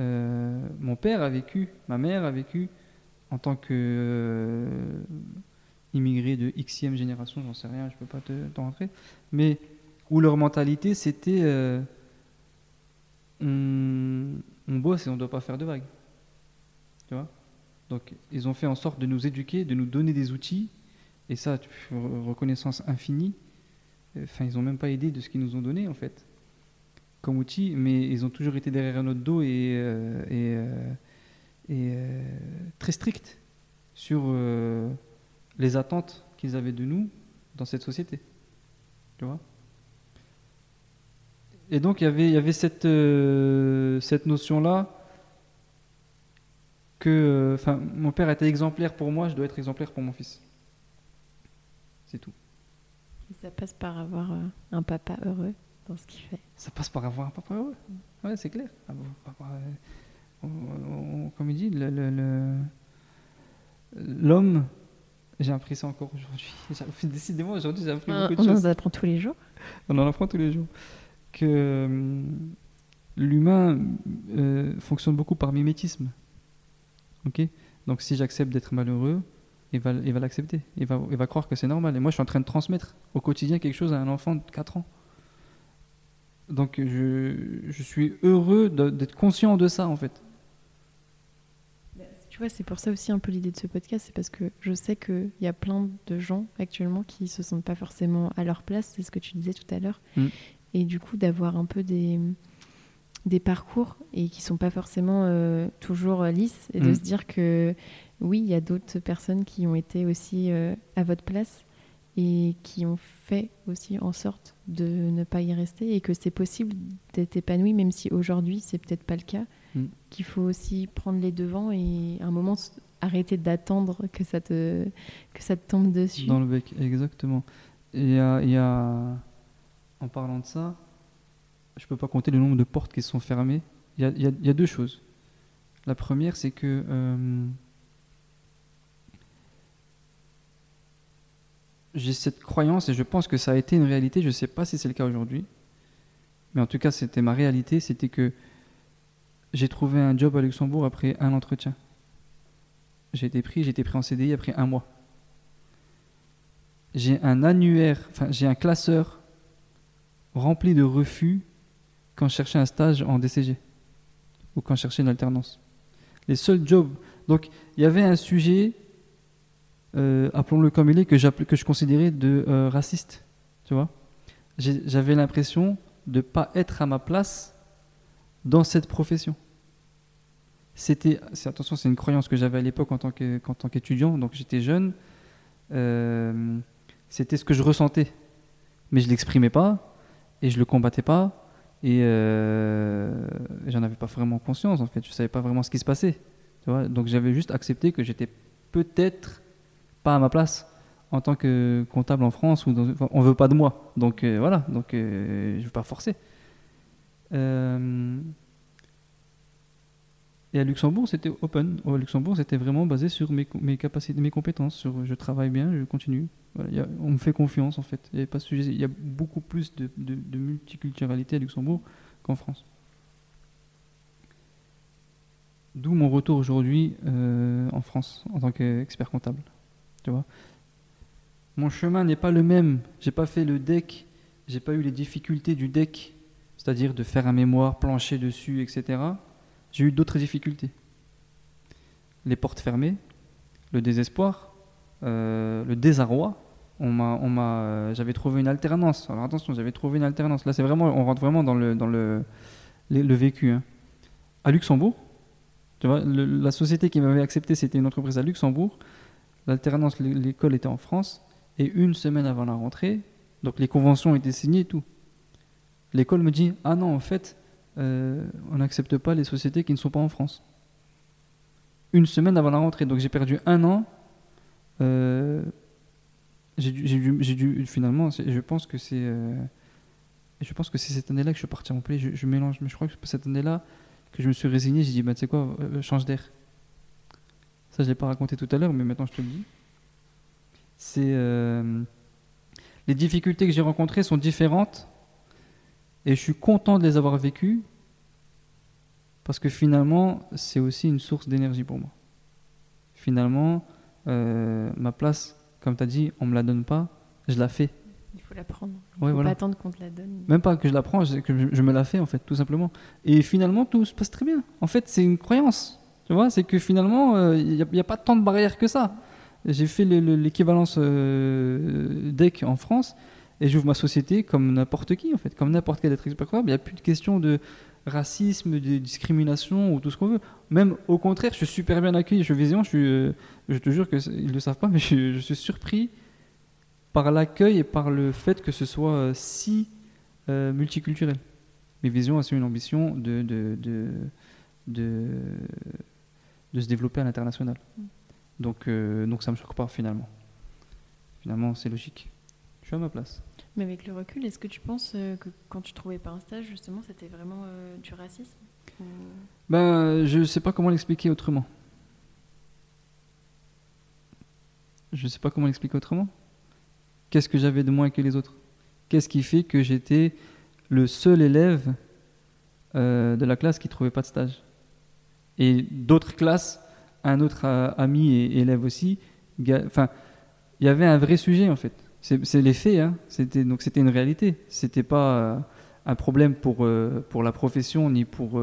euh, mon père a vécu, ma mère a vécu en tant que euh, immigré de xème génération, j'en sais rien, je peux pas te- rentrer, mais où leur mentalité c'était euh, on, bosse et on doit pas faire de vagues. Tu vois? Donc ils ont fait en sorte de nous éduquer, de nous donner des outils, et ça, reconnaissance infinie. Enfin, ils n'ont même pas aidé de ce qu'ils nous ont donné en fait comme outils, mais ils ont toujours été derrière notre dos et, euh, euh, euh, très stricts sur les attentes qu'ils avaient de nous dans cette société. Tu vois? Et donc il y avait, cette, notion-là que enfin, mon père était exemplaire pour moi, je dois être exemplaire pour mon fils. C'est tout. ça passe par avoir un papa heureux dans ce qu'il fait. Ça passe par avoir un papa heureux. Ouais, c'est clair. Ah euh, on- on- comme il dit, le- le- le- l'homme, j'ai appris ça encore aujourd'hui. Décidément, aujourd'hui, j'ai appris On, beaucoup de on choses. en apprend tous les jours. On en apprend tous les jours. Que hum, l'humain euh, fonctionne beaucoup par mimétisme. Ok? Donc si j'accepte d'être malheureux, il va il va l'accepter. Il va, il va croire que c'est normal. Et moi, je suis en train de transmettre au quotidien quelque chose à un enfant de 4 ans. Donc je, je suis heureux d'être conscient de ça, en fait. Tu vois, c'est pour ça aussi un peu l'idée de ce podcast, c'est parce que je sais qu'il y a plein de gens actuellement qui se sentent pas forcément à leur place, c'est ce que tu disais tout à l'heure. Mm. Et du coup, d'avoir un peu des, des parcours et qui sont pas forcément euh, toujours lisses, et de Mm. se dire que oui, il y a d'autres personnes qui ont été aussi euh, à votre place et qui ont fait aussi en sorte de ne pas y rester et que c'est possible d'être épanoui, même si aujourd'hui c'est peut-être pas le cas Mm. qu'il faut aussi prendre les devants et à un moment arrêter d'attendre que ça te que ça te tombe dessus. Dans le bec, exactement. Et Il y a, il y a- en parlant de ça, je peux pas compter le nombre de portes qui sont fermées. Il y a, il y a- il y a deux choses. La première, c'est que euh, j'ai cette croyance et je pense que ça a été une réalité. Je sais pas si c'est le cas aujourd'hui, mais en tout cas, c'était ma réalité. C'était que j'ai trouvé un job à Luxembourg après un entretien. J'ai été pris, j'ai été pris en CDI après un mois j'ai un annuaire, enfin j'ai un classeur rempli de refus quand je cherchais un stage en DCG ou quand je cherchais une alternance. Les seuls jobs. Donc il y avait un sujet, euh, appelons-le comme il est, que, que je considérais de euh, raciste. Tu vois J'avais l'impression de ne pas être à ma place dans cette profession. C'était, attention, c'est une croyance que j'avais à l'époque en tant qu'étudiant, donc j'étais jeune. Euh, c'était ce que je ressentais. Mais je l'exprimais pas, et je le combattais pas, Et j'en avais pas vraiment conscience, en fait. Je savais pas vraiment ce qui se passait. Tu vois Donc j'avais juste accepté que j'étais peut-être pas à ma place en tant que comptable en France. Ou dans, on veut pas de moi. Donc euh, voilà, donc euh, je veux pas forcer. Euh, et à Luxembourg, c'était open. Au Luxembourg, c'était vraiment basé sur mes, mes capacités, mes compétences. Sur je travaille bien, je continue. Voilà, on me fait confiance en fait. Il y, a beaucoup plus de, de- multiculturalité à Luxembourg qu'en France. D'où mon retour aujourd'hui en France en tant qu'expert comptable. Tu vois Mon chemin n'est pas le même. J'ai pas fait le deck. J'ai pas eu les difficultés du deck, c'est-à-dire de faire un mémoire, plancher dessus, etc. J'ai eu d'autres difficultés. Les portes fermées, le désespoir, euh, le désarroi. On m'a, on m'a, euh, j'avais trouvé une alternance. Alors attention, j'avais trouvé une alternance. Là, c'est vraiment, on rentre vraiment dans le, dans le, le, vécu. hein. À Luxembourg, tu vois, la société qui m'avait accepté, c'était une entreprise à Luxembourg. L'alternance, l'é- l'école était en France. Et une semaine avant la rentrée, donc les conventions étaient signées et tout. L'école me dit Ah non, en fait, euh, on n'accepte pas les sociétés qui ne sont pas en France. Une semaine avant la rentrée. Donc j'ai perdu un an. Euh, j'ai dû, finalement, je pense que c'est. euh, je pense que c'est cette année-là que je suis parti à Montpellier. Je, mélange, mais je crois que c'est cette année-là que je me suis résigné. J'ai dit, bah, tu sais quoi, change d'air. Ça, je ne l'ai pas raconté tout à l'heure, mais maintenant je te le dis. C'est. euh, les difficultés que j'ai rencontrées sont différentes et je suis content de les avoir vécues parce que finalement, c'est aussi une source d'énergie pour moi. Finalement, euh, ma place, comme tu as dit, on me la donne pas, je la fais. Il faut la prendre. Il Ouais, faut voilà. pas attendre qu'on te la donne. Même pas que je la prends, c'est que je, je me la fais en fait, tout simplement. Et finalement, tout se passe très bien. En fait, c'est une croyance. Tu vois, c'est que finalement, il n'y a, pas tant de barrières que ça. J'ai fait le- le- l'équivalence euh, DEC en France et j'ouvre ma société comme n'importe qui en fait, comme n'importe quel être expert. Il n'y a plus de question de racisme, de discrimination ou tout ce qu'on veut. Même au contraire, je suis super bien accueilli. Je vision, euh, je te jure qu'ils ne le savent pas, mais je, suis surpris par l'accueil et par le fait que ce soit euh, si euh, multiculturel. Mes visions aussi une ambition de, de se développer à l'international. Donc, euh, donc ça ne me choque pas finalement. Finalement, c'est logique. Je suis à ma place. Mais avec le recul, est-ce que tu penses euh, que quand tu trouvais pas un stage, justement, c'était vraiment euh, du racisme Ou- Ben, je ne sais pas comment l'expliquer autrement. Je ne sais pas comment l'expliquer autrement. Qu'est-ce que j'avais de moins que les autres? Qu'est-ce qui fait que j'étais le seul élève euh, de la classe qui trouvait pas de stage? Et d'autres classes, un autre euh, ami et élève aussi. Enfin, il y avait un vrai sujet en fait. C'est les faits. Hein. Donc c'était une réalité. C'était pas euh, un problème pour euh, pour la profession ni pour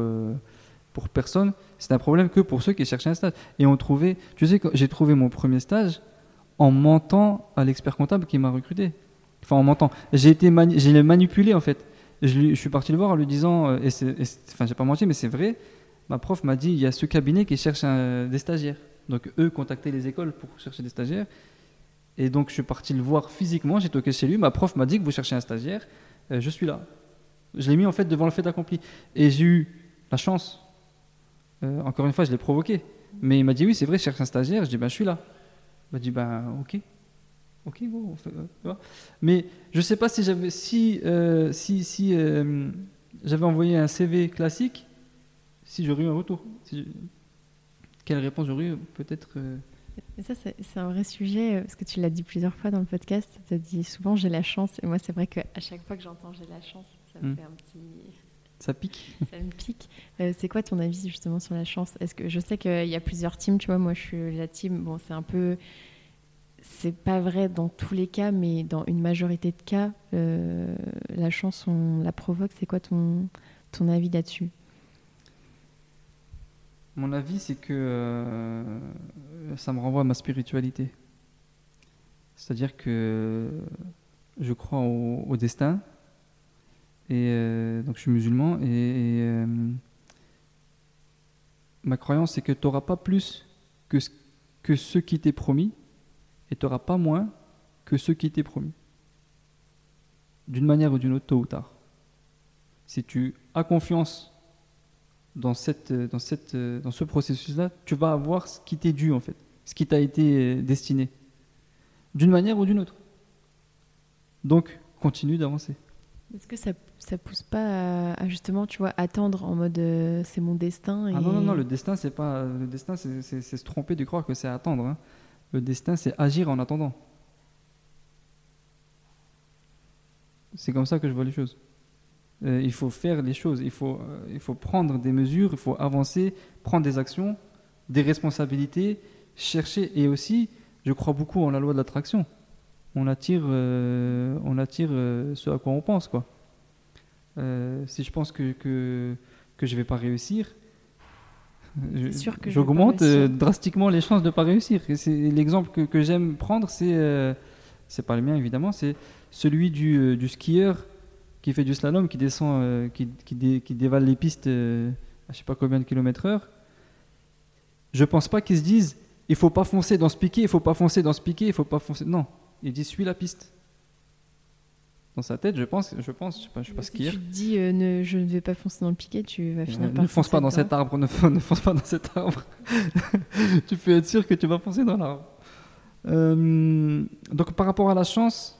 pour personne. C'est un problème que pour ceux qui cherchaient un stage. Et on trouvait, tu sais, j'ai trouvé mon premier stage en mentant à l'expert comptable qui m'a recruté. Enfin, en mentant. J'ai été mani- j'ai manipulé en fait. Je, suis parti le voir en lui disant, et et enfin, j'ai pas menti, mais c'est vrai. Ma prof m'a dit, il y a ce cabinet qui cherche des stagiaires. Donc eux contactaient les écoles pour chercher des stagiaires. Et donc je suis parti le voir physiquement. J'ai toqué chez lui. Ma prof m'a dit que vous cherchez un stagiaire. Euh, je suis là. Je l'ai mis en fait devant le fait accompli. Et j'ai eu la chance. Euh, encore une fois, je l'ai provoqué. Mais il m'a dit oui, c'est vrai, je cherche un stagiaire. Je dis ben je suis là. Il m'a dit ben ok, ok, euh. Mais je sais pas si j'avais si si j'avais envoyé un CV classique, si j'aurais eu un retour. Si je- Quelle réponse j'aurais eu Peut-être. euh, ça, c'est un vrai sujet, euh, parce que tu l'as dit plusieurs fois dans le podcast. Tu as dit souvent j'ai la chance. Et moi, c'est vrai qu'à chaque fois que j'entends j'ai la chance, ça me Mm. fait un petit. ça pique. Ça me pique. Euh, c'est quoi ton avis justement sur la chance? Est-ce que je sais qu'il y a plusieurs teams, tu vois, moi je suis la team, bon c'est un peu c'est pas vrai dans tous les cas, mais dans une majorité de cas, euh, la chance on la provoque. C'est quoi ton, ton avis là-dessus? Mon avis, c'est que euh, ça me renvoie à ma spiritualité. C'est-à-dire que je crois au, destin. Et euh, donc je suis musulman. Et, et, euh, ma croyance, c'est que tu n'auras pas plus que ce, que ce qui t'est promis. Et tu n'auras pas moins que ce qui t'est promis. D'une manière ou d'une autre, tôt ou tard. Si tu as confiance dans, cette, dans, cette, dans ce processus-là, tu vas avoir ce qui t'est dû en fait, ce qui t'a été destiné, d'une manière ou d'une autre. Donc, continue d'avancer. Est-ce que ça, ça pousse pas à, justement, tu vois, attendre en mode euh, c'est mon destin Ah non, non, non, le destin, c'est pas. Le destin, c'est se tromper de croire que c'est attendre. Hein. Le destin, c'est agir en attendant. C'est comme ça que je vois les choses. Euh, il faut faire les choses, il faut, euh, il faut prendre des mesures, il faut avancer, prendre des actions, des responsabilités, chercher. Et aussi, je crois beaucoup en la loi de l'attraction. On attire, euh, on attire ce à quoi on pense. Quoi. si je pense que, que, que je ne vais pas réussir, j'augmente drastiquement les chances de ne pas réussir. L'exemple que, que j'aime prendre, c'est, c'est pas le mien évidemment, c'est celui du, du skieur qui fait du slalom, qui descend, euh, qui, qui, qui, dévale les pistes euh, à je sais pas combien de kilomètres heure, je pense pas qu'ils se disent il faut pas foncer dans ce piqué, il faut pas foncer dans ce piqué, il faut pas foncer. Non, ils disent suis la piste. Dans sa tête, je pense, je pense, je sais pas, je sais pas si tu te dis euh, ne, je ne vais pas foncer dans le piquet, tu vas finir par ne fonce pas dans cet arbre, ne, fonce pas dans cet arbre. tu peux être sûr que tu vas foncer dans l'arbre. donc par rapport à la chance,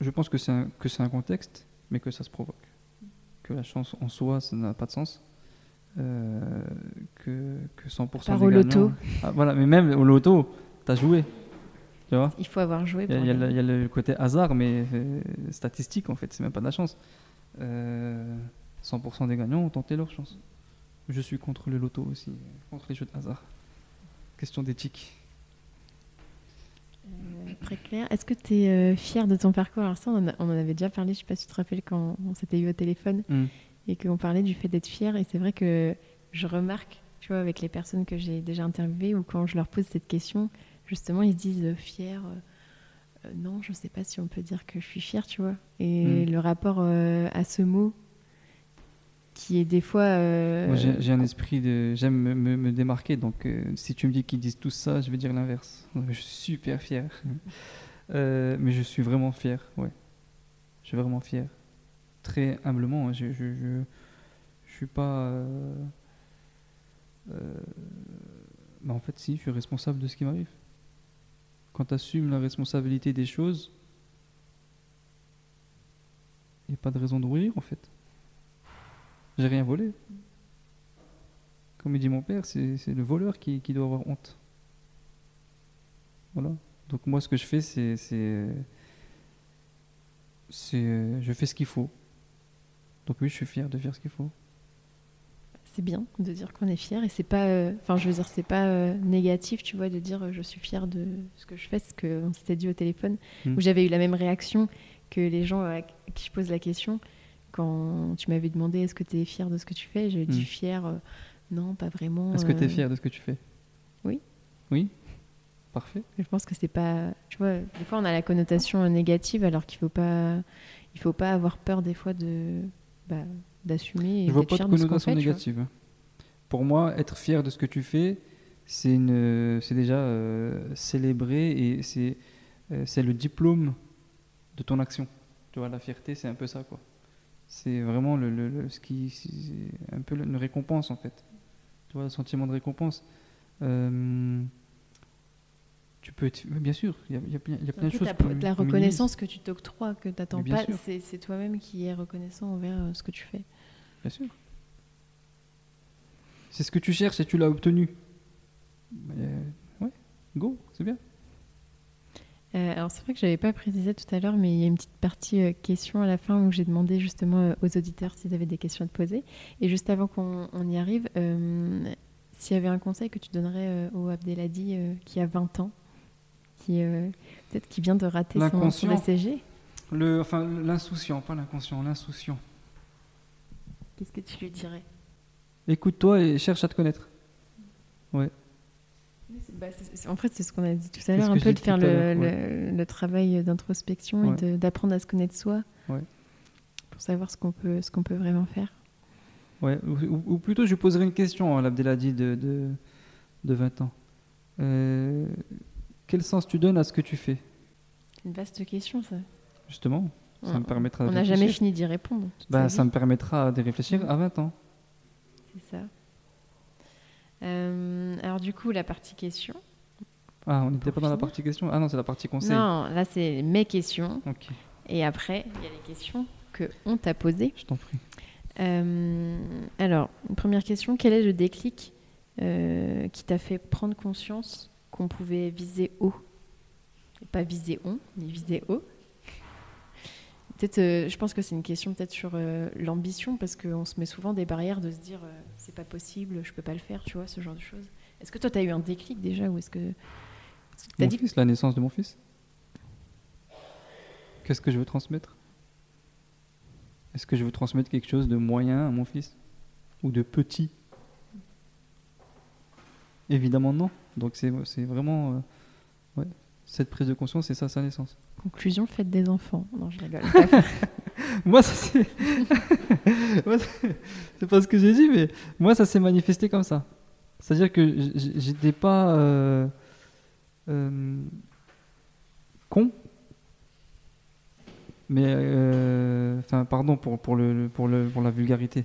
je pense que c'est un, que c'est un contexte mais que ça se provoque. Que la chance en soi, ça n'a pas de sens. Euh, que, que 100% Par au loto. Ah, voilà, mais même au loto, tu as joué. Tu vois Il faut avoir joué. Il y, a, le côté hasard, mais euh, statistique en fait, c'est même pas de la chance. 100% euh, des gagnants ont tenté leur chance. Je suis contre le loto aussi, contre les jeux de hasard. Question d'éthique. Très clair. Est-ce que tu es euh, fier de ton parcours? Alors ça, on en, avait déjà parlé, je sais pas si tu te rappelles quand on s'était eu au téléphone mm. et qu'on parlait du fait d'être fier. Et c'est vrai que je remarque, tu vois, avec les personnes que j'ai déjà interviewées ou quand je leur pose cette question, justement, ils se disent euh, fier. Euh, non, je sais pas si on peut dire que je suis fier, tu vois. Et mm. le rapport à ce mot, qui est des fois. Euh, j'ai un esprit de. J'aime me, démarquer, donc euh, si tu me dis qu'ils disent tout ça, je vais dire l'inverse. Je suis super fier. Euh, mais je suis vraiment fier, ouais. Je suis vraiment fier. Très humblement, hein, je, je, je, je, suis pas. Mais en fait, si, je suis responsable de ce qui m'arrive. Quand tu assumes la responsabilité des choses, il n'y a pas de raison de rougir en fait. J'ai rien volé. Comme dit mon père, c'est le voleur qui, qui, doit avoir honte. Voilà. Donc moi, ce que je fais, c'est, c'est, je fais ce qu'il faut. Donc oui, je suis fier de faire ce qu'il faut. C'est bien de dire qu'on est fier et c'est pas, euh, enfin, je veux dire, c'est pas euh, négatif, tu vois, de dire euh, je suis fier de ce que je fais, ce qu'on s'était dit au téléphone, hmm. où j'avais eu la même réaction que les gens à qui je pose la question quand tu m'avais demandé est-ce que tu es fier de ce que tu fais, j'ai dit hmm. fier, euh, non, pas vraiment. Est-ce que tu es euh, fier de ce que tu fais? Oui. Oui? Parfait. Je pense que c'est pas. Tu vois, des fois on a la connotation négative alors qu'il faut pas. Il faut pas avoir peur des fois de. Bah, d'assumer. Je vois pas de connotation négative. Pour moi, être fier de ce que tu fais, c'est une, c'est déjà euh, célébrer et c'est, c'est le diplôme de ton action. Tu vois, la fierté, c'est un peu ça, quoi. C'est vraiment le, ce qui, un peu une récompense en fait. Tu vois, le sentiment de récompense. Euh, tu peux, bien sûr, il y a, y a, plein de choses. La, reconnaissance que tu t'octroies, que tu n'attends pas, c'est toi-même qui es reconnaissant envers euh, ce que tu fais. Bien sûr. C'est ce que tu cherches et tu l'as obtenu. ouais, go, c'est bien. Euh, alors c'est vrai que je n'avais pas précisé tout à l'heure, mais il y a une petite partie euh, question à la fin où j'ai demandé justement euh, aux auditeurs s'ils avaient des questions à te poser. Et juste avant qu'on y arrive, s'il y avait un conseil que tu donnerais au Abdelhadi qui a 20 ans, qui peut-être qui vient de rater son, son ECG le, Enfin l'insouciant, pas l'inconscient, l'insouciant. Qu'est-ce que tu lui dirais? Écoute-toi et cherche à te connaître. Ouais. Bah, en fait, c'est ce qu'on a dit tout à l'heure, un peu de faire le, travail d'introspection et d'apprendre à se connaître soi pour savoir ce qu'on peut, ce qu'on peut vraiment faire. Ouais, ou, plutôt, je poserai une question à l'Abdelhadi de, de, de, 20 ans. Euh, quel sens tu donnes à ce que tu fais? Une vaste question, ça. Justement. Ça me permettra de On n'a jamais fini d'y répondre. Bah, ça me permettra de réfléchir à 20 ans. C'est ça. Euh, alors du coup, la partie question. Ah, on n'était pas dans la partie question? Ah non, c'est la partie conseil. Non, là c'est mes questions. Ok, Et après, il y a les questions que on t'a posées. je t'en prie. Euh, alors, une première question, quel est le déclic euh, qui t'a fait prendre conscience qu'on pouvait viser haut? Et Pas viser on, mais viser haut. Peut-être, euh, je pense que c'est une question peut-être sur euh, l'ambition, parce qu'on se met souvent des barrières de se dire euh, c'est pas possible, je peux pas le faire, tu vois, ce genre de choses. Est-ce que toi, tu as eu un déclic déjà ou est-ce que. T'as Mon dit fils, la naissance de mon fils. Qu'est-ce que je veux transmettre? Est-ce que je veux transmettre quelque chose de moyen à mon fils? Ou de petit? Évidemment non. Donc c'est c'est vraiment... Cette prise de conscience, c'est ça sa naissance. Conclusion, faites des enfants. Non, je rigole. moi, ça c'est... C'est- pas ce que j'ai dit, mais moi, ça s'est manifesté comme ça. C'est-à-dire que j'étais pas euh, euh, con, mais euh, enfin, pardon pour pour le pour le pour la vulgarité,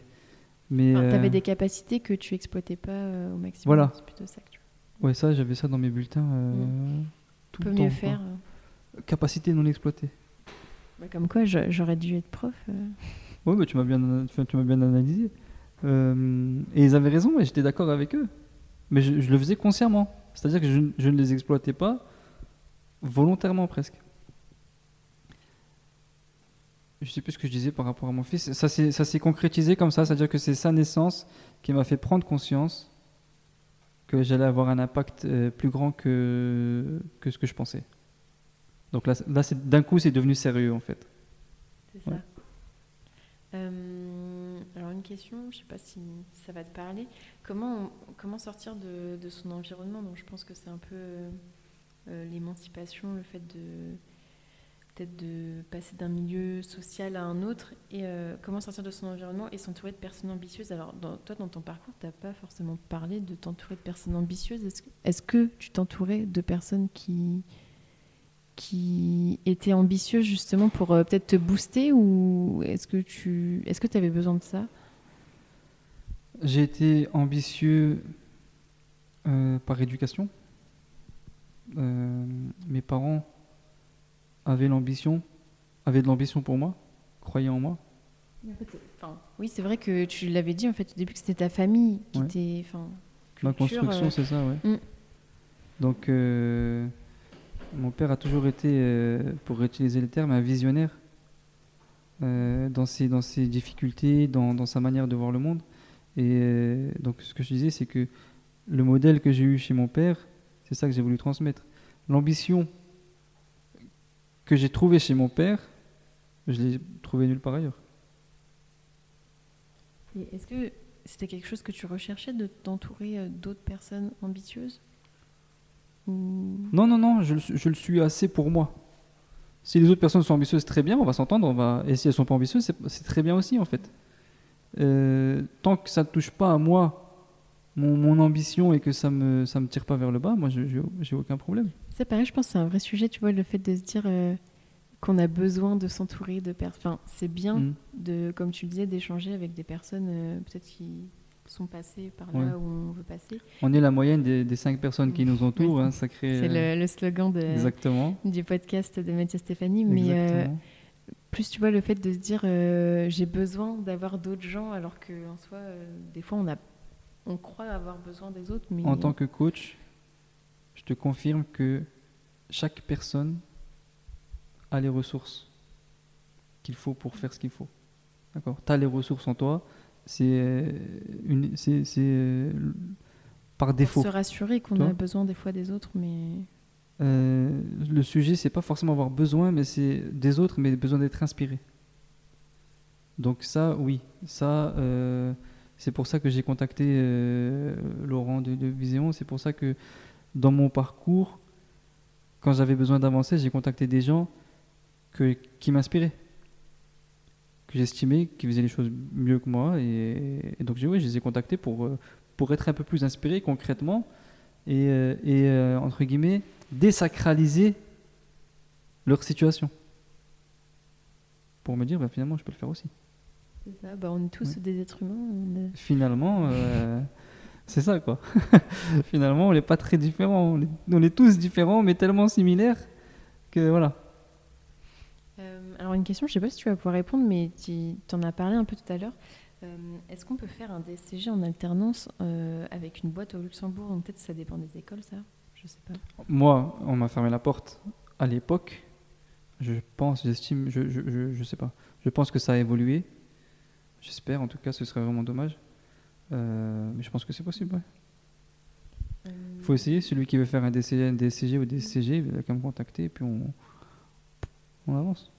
mais Enfin, euh, T'avais des capacités que tu exploitais pas au maximum. Voilà. C'est plutôt ça que tu ouais ça j'avais ça dans mes bulletins euh, tout peux le mieux temps, quoi. faire. euh. Capacité non exploitée. Bah, comme quoi, j'aurais dû être prof. euh. Oui, mais tu m'as bien, tu, m'as bien analysé. Euh, et ils avaient raison, et j'étais d'accord avec eux. Mais je, je le faisais consciemment. C'est-à-dire que je, ne- je ne les exploitais pas volontairement presque. Je sais plus ce que je disais par rapport à mon fils. Ça s'est, ça s'est concrétisé comme ça, c'est-à-dire que c'est sa naissance qui m'a fait prendre conscience que j'allais avoir un impact euh, plus grand que, que ce que je pensais. Donc là, là c'est, d'un coup, c'est devenu sérieux en fait. C'est ça. Ouais. Euh, alors une question, je sais pas si ça va te parler. Comment, on- comment sortir de, de son environnement? Donc je pense que c'est un peu euh, l'émancipation, le fait de de passer d'un milieu social à un autre et euh, comment sortir de son environnement et s'entourer de personnes ambitieuses. Alors toi dans ton parcours, tu n'as pas forcément parlé de t'entourer de personnes ambitieuses. Est-ce que, est-ce que tu t'entourais de personnes qui qui étaient ambitieuses justement pour euh, peut-être te booster ou est-ce que tu avais besoin de ça? J'ai été ambitieux euh, par éducation. Mes parents avaient l'ambition, avaient de l'ambition pour moi, croyaient en moi? Oui, c'est vrai que tu l'avais dit en fait au début que c'était ta famille qui Ouais. était enfin Ma construction, euh, c'est ça, ouais. Mm. Donc, euh, mon père a toujours été, euh, pour utiliser le terme, un visionnaire dans, ses, dans ses difficultés, dans, dans sa manière de voir le monde. Et donc, ce que je disais, c'est que le modèle que j'ai eu chez mon père, c'est ça que j'ai voulu transmettre. L'ambition que j'ai trouvée chez mon père, je l'ai trouvée nulle part ailleurs. Est-ce que c'était quelque chose que tu recherchais de t'entourer euh, d'autres personnes ambitieuses Non, non, non, je, le suis- je le suis assez pour moi. Si les autres personnes sont ambitieuses, très bien, on va s'entendre. On va... Et si elles sont pas ambitieuses, c'est c'est très bien aussi, en fait. Euh, tant que ça ne touche pas à moi, mon, mon ambition, et que ça me, ça me tire pas vers le bas, moi, je- j'ai aucun problème. C'est pareil, je pense que c'est un vrai sujet, tu vois, le fait de se dire euh, qu'on a besoin de s'entourer de personnes. Enfin, c'est bien Mm. de, comme tu le disais, d'échanger avec des personnes euh, peut-être qui sont passées par là Ouais. où on veut passer. On est la moyenne des, des cinq personnes qui nous entourent, hein, ça crée... C'est euh, le, le slogan de, Exactement. du podcast de Mathieu Stéphanie. Mais euh, plus tu vois le fait de se dire euh, j'ai besoin d'avoir d'autres gens alors que en soi euh, des fois on a on croit avoir besoin des autres mais En tant que coach, je te confirme que chaque personne a les ressources qu'il faut pour faire ce qu'il faut. D'accord? Tu as les ressources en toi, c'est par pour défaut. se rassurer qu'on a besoin des fois des autres mais Euh, le sujet, c'est pas forcément avoir besoin mais c'est des autres, mais besoin d'être inspiré. Donc ça, oui, ça, euh, c'est pour ça que j'ai contacté euh, Laurent de, Viséon. C'est pour ça que dans mon parcours, quand j'avais besoin d'avancer, j'ai contacté des gens qui m'inspiraient, que j'estimais, qui faisaient les choses mieux que moi. Et, donc, oui, je les ai contactés pour, euh, être un peu plus inspiré concrètement et, euh, entre guillemets, désacraliser leur situation. pour me dire, bah, finalement, je peux le faire aussi. C'est ça, bah, on est tous Ouais. des êtres humains. on est- Finalement, euh, c'est ça, quoi. finalement, on n'est pas très différents. On est, on est tous différents, mais tellement similaires que voilà. Euh, alors une question, je sais pas si tu vas pouvoir répondre, mais tu en as parlé un peu tout à l'heure. Euh, Est-ce qu'on peut faire un DCG en alternance euh, avec une boîte au Luxembourg? Donc peut-être ça dépend des écoles, ça Je sais pas. Moi, on m'a fermé la porte à l'époque. Je pense, j'estime, je, je, je, je sais pas. Je pense que ça a évolué. J'espère, en tout cas, ce serait vraiment dommage. Euh, mais je pense que c'est possible, ouais. Euh, faut essayer. Celui qui veut faire un DCG, un DCG ou DCG, il a qu'à me contacter et puis on, on avance.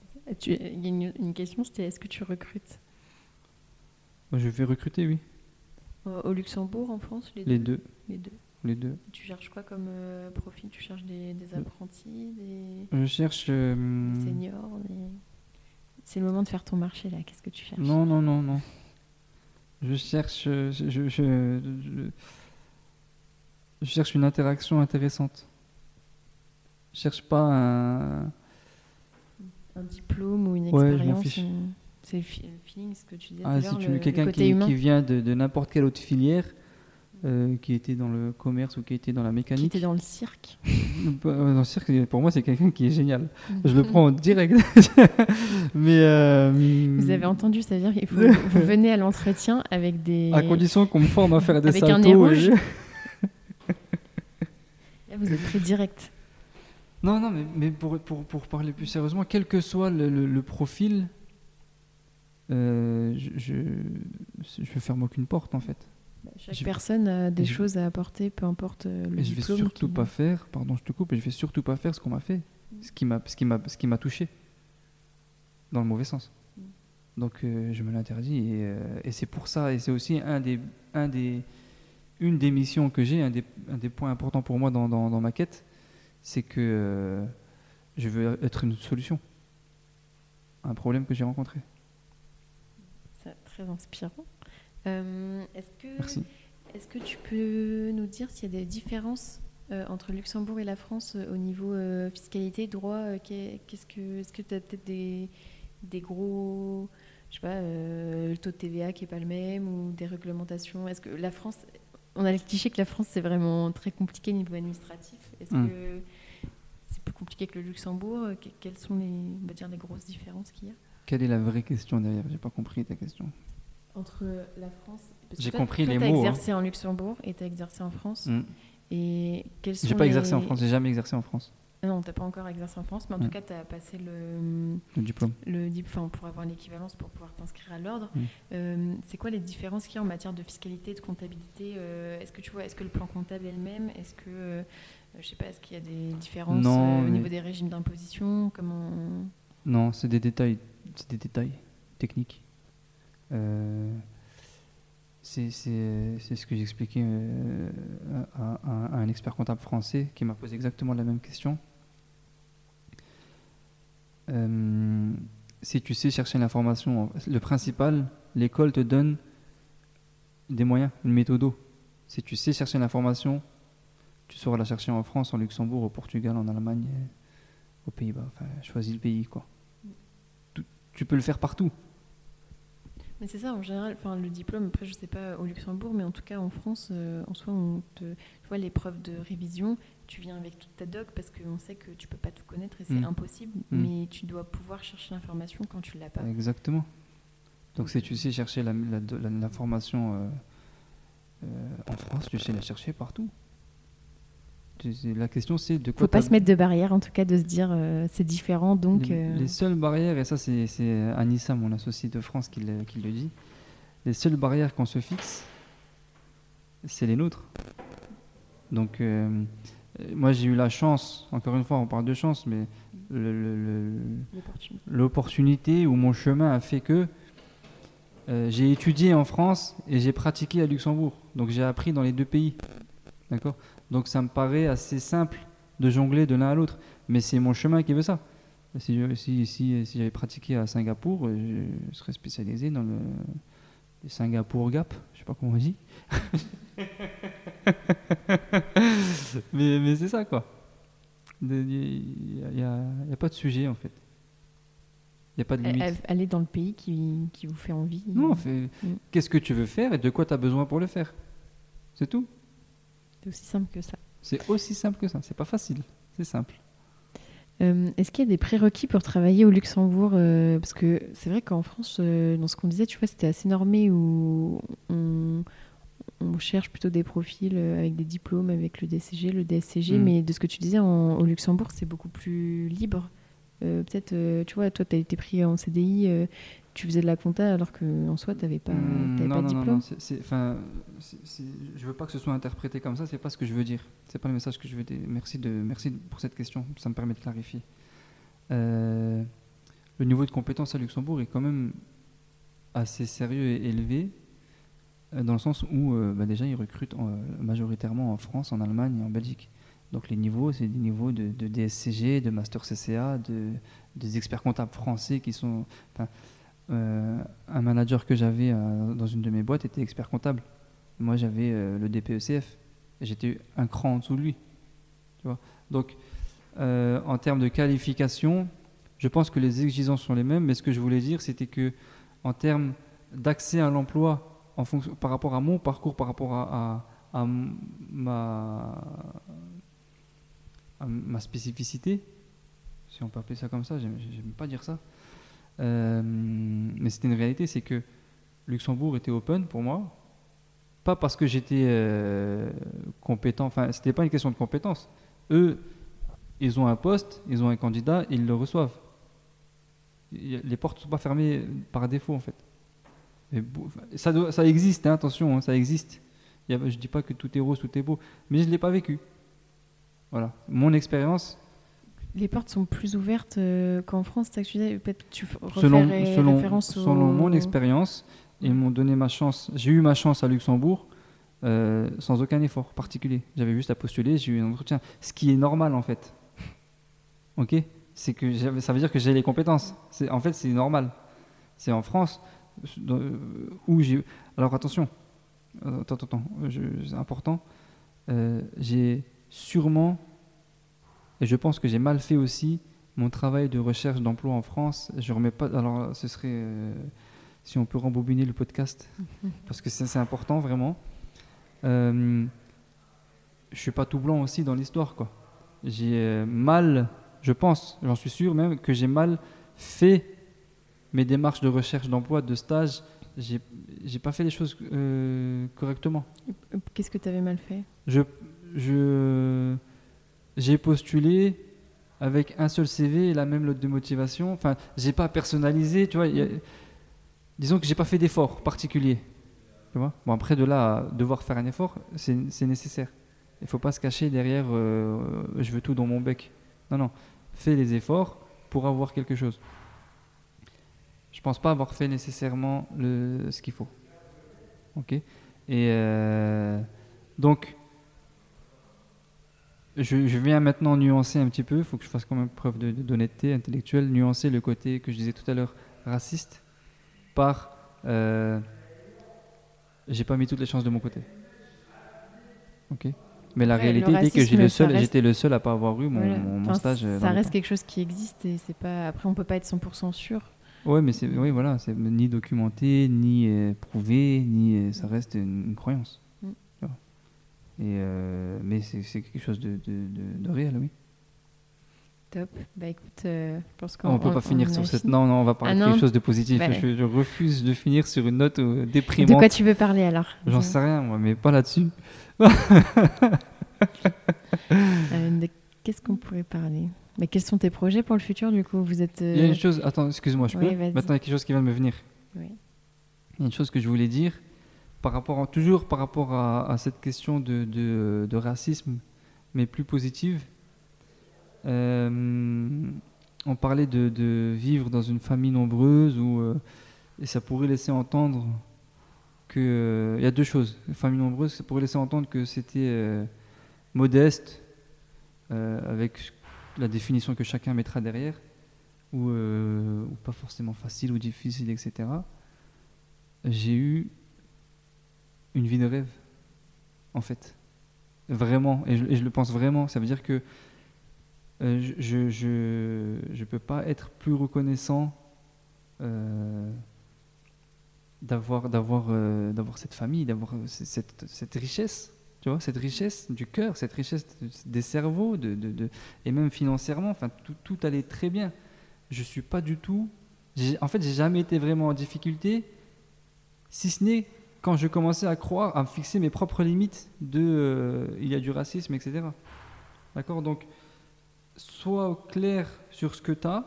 Il y a une, une question, c'était est-ce que tu recrutes? Je vais recruter, oui. au au Luxembourg, en France, les, Les deux, deux. Les deux. Les deux. Tu cherches quoi comme euh, profil? Tu cherches des, des apprentis, des, Je cherche. euh, des seniors des- C'est le moment de faire ton marché là. Qu'est-ce que tu cherches? Non, non, non, non. Je cherche, euh, je, je, je, je- je cherche une interaction intéressante. Je cherche pas un. Un diplôme ou une Ouais, je m'en expérience fiche. ou- C'est le, feeling, ce que tu disais. Ah, si tu veux quelqu'un qui, vient de, de n'importe quelle autre filière, euh, qui était dans le commerce ou qui était dans la qui mécanique. était dans le cirque. Ouais, Dans le cirque, pour moi, c'est quelqu'un qui est génial. Je le prends en direct. Mais. euh, Vous avez entendu, c'est-à-dire qu'il faut vous venez à l'entretien avec des. À condition qu'on me forme à faire des Avec un saltos. nez et- rouge. Là, vous êtes pris direct. Non, non, mais, mais pour, pour, pour parler plus sérieusement, quel que soit le, le- le profil, euh, je, je, je ferme aucune porte en fait. Chaque Je- personne a des je- choses à apporter, peu importe euh, le Et je vais diplôme. surtout qui- pas faire, pardon, je te coupe, et je vais surtout pas faire ce qu'on m'a fait, ce qui m'a, ce qui m'a, ce qui m'a touché, dans le mauvais sens. Mm. Donc euh, je me l'interdis et, euh, et c'est pour ça et c'est aussi un des, un des, une des missions que j'ai, un des, un des points importants pour moi dans, dans, dans ma quête, c'est que euh, je veux être une solution à un problème que j'ai rencontré. C'est très inspirant. Euh, est-ce que, Merci. est-ce que tu peux nous dire s'il y a des différences euh, entre Luxembourg et la France euh, au niveau fiscalité, droit qu'est- Qu'est-ce que, est-ce que tu as peut-être des, des gros, je sais pas, euh, le taux de TVA qui est pas le même ou des réglementations? Est-ce que la France, on a le cliché que la France c'est vraiment très compliqué au niveau administratif. Est-ce Mm. que c'est plus compliqué que le Luxembourg? Que- Quelles sont les, on va dire, les grosses différences qu'il y a? Quelle est la vraie question derrière? J'ai pas compris ta question. Entre la France. J'ai compris toi, les mots, hein. exercé en Luxembourg et tu as exercé en France. Mm. Et quels sont J'ai pas exercé en France, j'ai jamais exercé en France. Ah Non, t'as pas encore exercé en France, mais en Mm. tout cas, tu as passé le, Le diplôme. le dip- enfin, pour avoir l'équivalence pour pouvoir t'inscrire à l'ordre. Mm. Euh, c'est quoi les différences qu'il y a en matière de fiscalité, de comptabilité euh, Est-ce que tu vois, est-ce que le plan comptable est le même Est-ce que, euh, je sais pas, est-ce qu'il y a des différences Non, euh, au niveau des régimes d'imposition Comment Non, c'est des détails, c'est des détails techniques. Euh, c'est ce que j'expliquais euh, à, à- un expert comptable français qui m'a posé exactement la même question. Euh, si tu sais chercher l'information, le principal, l'école te donne des moyens, une méthode. Si tu sais chercher l'information, tu sauras la chercher en France, en Luxembourg, au Portugal, en Allemagne, aux Pays-Bas. Enfin, choisis le pays, quoi. Tu peux le faire partout. Mais c'est ça, en général, enfin, le diplôme, après, je sais pas au Luxembourg, mais en tout cas en France, euh, en soi, on te, tu vois, l'épreuve de révision, tu viens avec toute ta doc parce qu'on sait que tu peux pas tout connaître et c'est Mm. impossible, Mm. mais tu dois pouvoir chercher l'information quand tu l'as pas. Exactement. Donc, si tu sais chercher la- la- euh, euh, en France, tu sais la chercher partout. La question, c'est de quoi Faut pas se mettre de barrière, en tout cas, de se dire euh, c'est différent, donc. les, euh, les seules barrières, et ça c'est Anissa, mon associé de France, qui le, qui le dit, les seules barrières qu'on se fixe, c'est les nôtres. Donc euh, moi j'ai eu la chance, encore une fois on parle de chance, mais l'opportunité. l'opportunité ou mon chemin a fait que euh, j'ai étudié en France et j'ai pratiqué à Luxembourg. Donc j'ai appris dans les deux pays. D'accord? Donc ça me paraît assez simple de jongler de l'un à l'autre. Mais c'est mon chemin qui veut ça. Si, je- si, si, si j'avais pratiqué à Singapour, euh, je serais spécialisé dans le, le Singapour Gap. Je sais pas comment on dit. mais mais c'est ça quoi. Il n'y a, pas de sujet en fait. Il n'y a pas de limite. Aller dans le pays qui, qui vous fait envie. Non, fais- Mm. qu'est-ce que tu veux faire et de quoi tu as besoin pour le faire? C'est tout. C'est aussi simple que ça. C'est aussi simple que ça. C'est pas facile. C'est simple. Euh, Est-ce qu'il y a des prérequis pour travailler au Luxembourg euh, Parce que c'est vrai qu'en France, euh, dans ce qu'on disait, tu vois, c'était assez normé où on, on cherche plutôt des profils avec des diplômes, avec le DCG, le DSCG. Mm. Mais de ce que tu disais, en- au Luxembourg, c'est beaucoup plus libre. Euh, Peut-être, euh, tu vois, toi, tu as été pris en CDI, euh, tu faisais de la compta alors qu'en soi, tu n'avais pas, Hmm, non, pas non, de non, diplôme. non, je veux pas que ce soit interprété comme ça. C'est pas ce que je veux dire. C'est pas le message que je veux dire. Merci de, merci pour cette question. Ça me permet de clarifier. Euh, le niveau de compétence à Luxembourg est quand même assez sérieux et élevé, euh, dans le sens où euh, bah, déjà ils recrutent en- majoritairement en France, en Allemagne et en Belgique. Donc les niveaux, c'est des niveaux de, de DSCG, de Master CCA, de, des experts comptables français qui sont. Euh, un manager que j'avais euh, dans une de mes boîtes était expert comptable. Moi, j'avais euh, le DPECF. J'étais un cran en dessous de lui. Donc, en termes de qualification, je pense que les exigences sont les mêmes. Mais ce que je voulais dire, c'était que en termes d'accès à l'emploi, par rapport à mon parcours, par rapport à, ma, à ma spécificité, si on peut appeler ça comme ça, j'aime pas dire ça. Euh, mais c'était une réalité, c'est que Luxembourg était open pour moi, pas parce que j'étais euh, compétent, enfin c'était pas une question de compétence. Eux, ils ont un poste, ils ont un candidat, ils le reçoivent. Les portes ne sont pas fermées par défaut en fait. Ça, ça existe, hein, attention, hein, ça existe. Je dis pas que tout est rose, tout est beau, mais je ne l'ai pas vécu. Voilà, mon expérience, Les portes sont plus ouvertes euh, qu'en France, tu disais Peut-être tu selon, selon, référence au- selon mon expérience, ils m'ont donné ma chance. J'ai eu ma chance à Luxembourg euh, sans aucun effort particulier. J'avais juste à postuler, j'ai eu un entretien. Ce qui est normal en fait. Ok? C'est que ça veut dire que j'ai les compétences. C'est- En fait, c'est normal. C'est en France euh, où j'ai. Alors attention, attends, attends, attends, c'est important. Euh, j'ai sûrement, et je pense que j'ai mal fait aussi, mon travail de recherche d'emploi en France. Je remets pas. Alors, ce serait. euh, si on peut rembobiner le podcast, parce que c'est important vraiment. Euh, je suis pas tout blanc aussi dans l'histoire, quoi. J'ai euh, mal, je pense, j'en suis sûr même, que j'ai mal fait mes démarches de recherche d'emploi, de stage. J'ai j'ai pas fait les choses euh, correctement. Qu'est-ce que tu avais mal fait? Je, je, j'ai postulé avec un seul CV et la même note de motivation. Enfin, j'ai pas personnalisé, tu vois. disons que j'ai pas fait d'effort particulier. Tu vois. Bon, après de là, à devoir faire un effort, c'est, nécessaire. Il faut pas se cacher derrière. euh, je veux tout dans mon bec. Non, non. Fais les efforts pour avoir quelque chose. Je pense pas avoir fait nécessairement ce qu'il faut. Ok? Et euh, donc, je, je viens maintenant nuancer un petit peu. Il faut que je fasse quand même preuve d'honnêteté intellectuelle. Nuancer le côté que je disais tout à l'heure raciste par. Euh, j'ai pas mis toutes les chances de mon côté. Ok. Mais la Ouais, réalité était que j'ai racisme, le ça seul, reste- j'étais le seul à pas avoir eu mon, Voilà. mon- mon Enfin, stage. euh, Ça reste quelque chose qui existe et c'est pas. Après, on peut pas être 100% sûr. Ouais, mais c'est oui, voilà, c'est ni documenté, ni euh, prouvé, ni euh, ça reste une, une croyance. Et euh, mais c'est quelque chose de, de, de- de réel, oui. Top. Bah écoute, euh, je pense qu'on on peut pas on finir sur cette. Non, non, on va parler Ah de quelque chose de positif. Bah, je, je refuse de finir sur une note euh, De déprimante. quoi tu veux parler alors? J'en sais rien, moi, mais pas là-dessus. Euh, de- Qu'est-ce qu'on pourrait parler? Mais quels sont tes projets pour le futur du coup? Vous êtes. Il y a une chose. Attends, excuse-moi, je peux? Maintenant, il y a quelque chose qui vient de me venir. Oui. Il y a une chose que je voulais dire, par rapport à- toujours par rapport à, cette question de, de- racisme, mais plus positive. Euh, on parlait de, de vivre dans une famille nombreuse euh, et ça pourrait laisser entendre que. euh, Il y a deux choses. Une famille nombreuse, ça pourrait laisser entendre que c'était modeste, avec la définition que chacun mettra derrière, ou, ou pas forcément facile ou difficile, etc j'ai eu une vie de rêve, en fait. Vraiment, et je, le pense vraiment. Ça veut dire que euh, je je, je, je peux pas être plus reconnaissant euh, euh, d'avoir cette famille, d'avoir cette, cette richesse, tu vois, cette richesse du cœur, cette richesse de- des cerveaux, de, de- de- et même financièrement, enfin tout, tout allait très bien. Je suis pas du tout, en fait, j'ai jamais été vraiment en difficulté, si ce n'est quand je commençais à croire, à fixer mes propres limites de euh, il y a du racisme, etc. D'accord? Donc, sois clair sur ce que tu as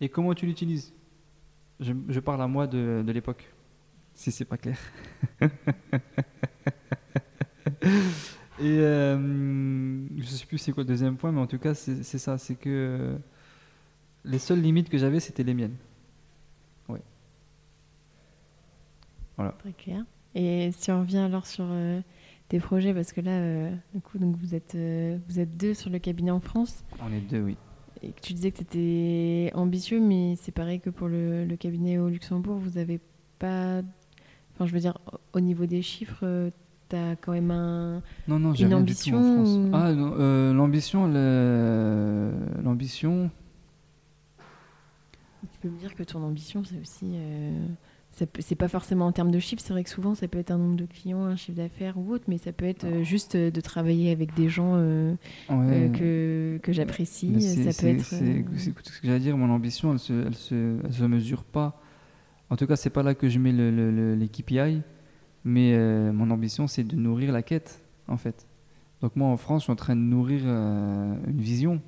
et comment tu l'utilises. Je, je parle à moi de, de l'époque, si c'est pas clair. et euh, je sais plus c'est quoi le deuxième point, mais en tout cas, c'est c'est ça c'est que euh, les seules limites que j'avais, c'était les miennes. Très clair. Et si on revient alors sur euh, tes projets, parce que là, euh, du coup, donc vous êtes, euh, vous êtes deux sur le cabinet en France, On est deux, oui. et que tu disais que tu étais ambitieux, mais c'est pareil que pour le, le cabinet au Luxembourg, vous n'avez pas. Enfin, je veux dire, au niveau des chiffres, tu as quand même un. Non, non, j'ai rien du tout en ambition France. ou- Ah, non, euh, l'ambition, l'ambition, Tu peux me dire que ton ambition, c'est aussi. C'est pas forcément en termes de chiffres, c'est vrai que souvent ça peut être un nombre de clients, un chiffre d'affaires ou autre, mais ça peut être euh, juste euh, de travailler avec des gens euh, ouais. euh, que, que j'apprécie. Ça peut c'est- être. ce que j'allais dire, mon ambition, elle se, elle se, elle se mesure pas. En tout cas, c'est pas là que je mets le, le- le- les KPI, mais mon ambition, c'est de nourrir la quête, en fait. Donc moi, en France, je suis en train de nourrir une vision,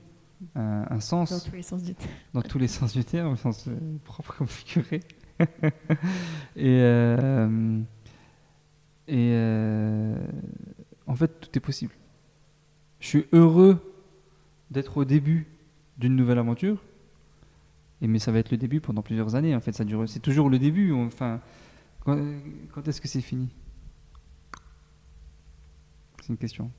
un, un dans sens, tous les sens du terme. dans tous les sens du terme, au sens propre comme figuré. et euh, et euh, en fait, tout est possible. Je suis heureux d'être au début d'une nouvelle aventure. Et mais ça va être le début pendant plusieurs années. En fait, ça dure. C'est toujours le début. Enfin, quand, quand est-ce que c'est fini? C'est une question.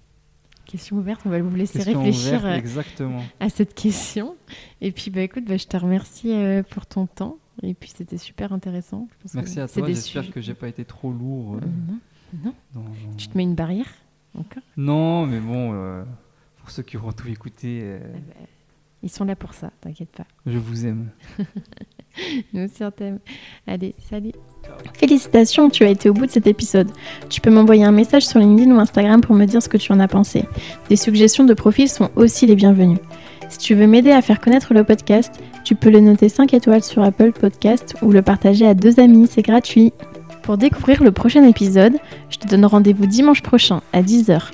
Question ouverte, on va vous laisser Question réfléchir ouverte, euh, à cette question. Et puis, bah, écoute, bah, je te remercie euh, pour ton temps. Et puis, c'était super intéressant. Je pense que Merci à toi. J'espère que j'ai pas été trop lourd. euh, Euh, non. Non. dans- dans- Tu te mets une barrière encore? Non, mais bon, euh, pour ceux qui auront tout écouté, euh, Ah bah, Ils sont là pour ça, t'inquiète pas. je vous aime. Nous aussi, on t'aime. Allez, salut. Félicitations, tu as été au bout de cet épisode. Tu peux m'envoyer un message sur LinkedIn ou Instagram pour me dire ce que tu en as pensé. Des suggestions de profils sont aussi les bienvenues. Si tu veux m'aider à faire connaître le podcast, tu peux le noter 5 étoiles sur Apple Podcast ou le partager à deux amis, c'est gratuit. Pour découvrir le prochain épisode, je te donne rendez-vous dimanche prochain à 10h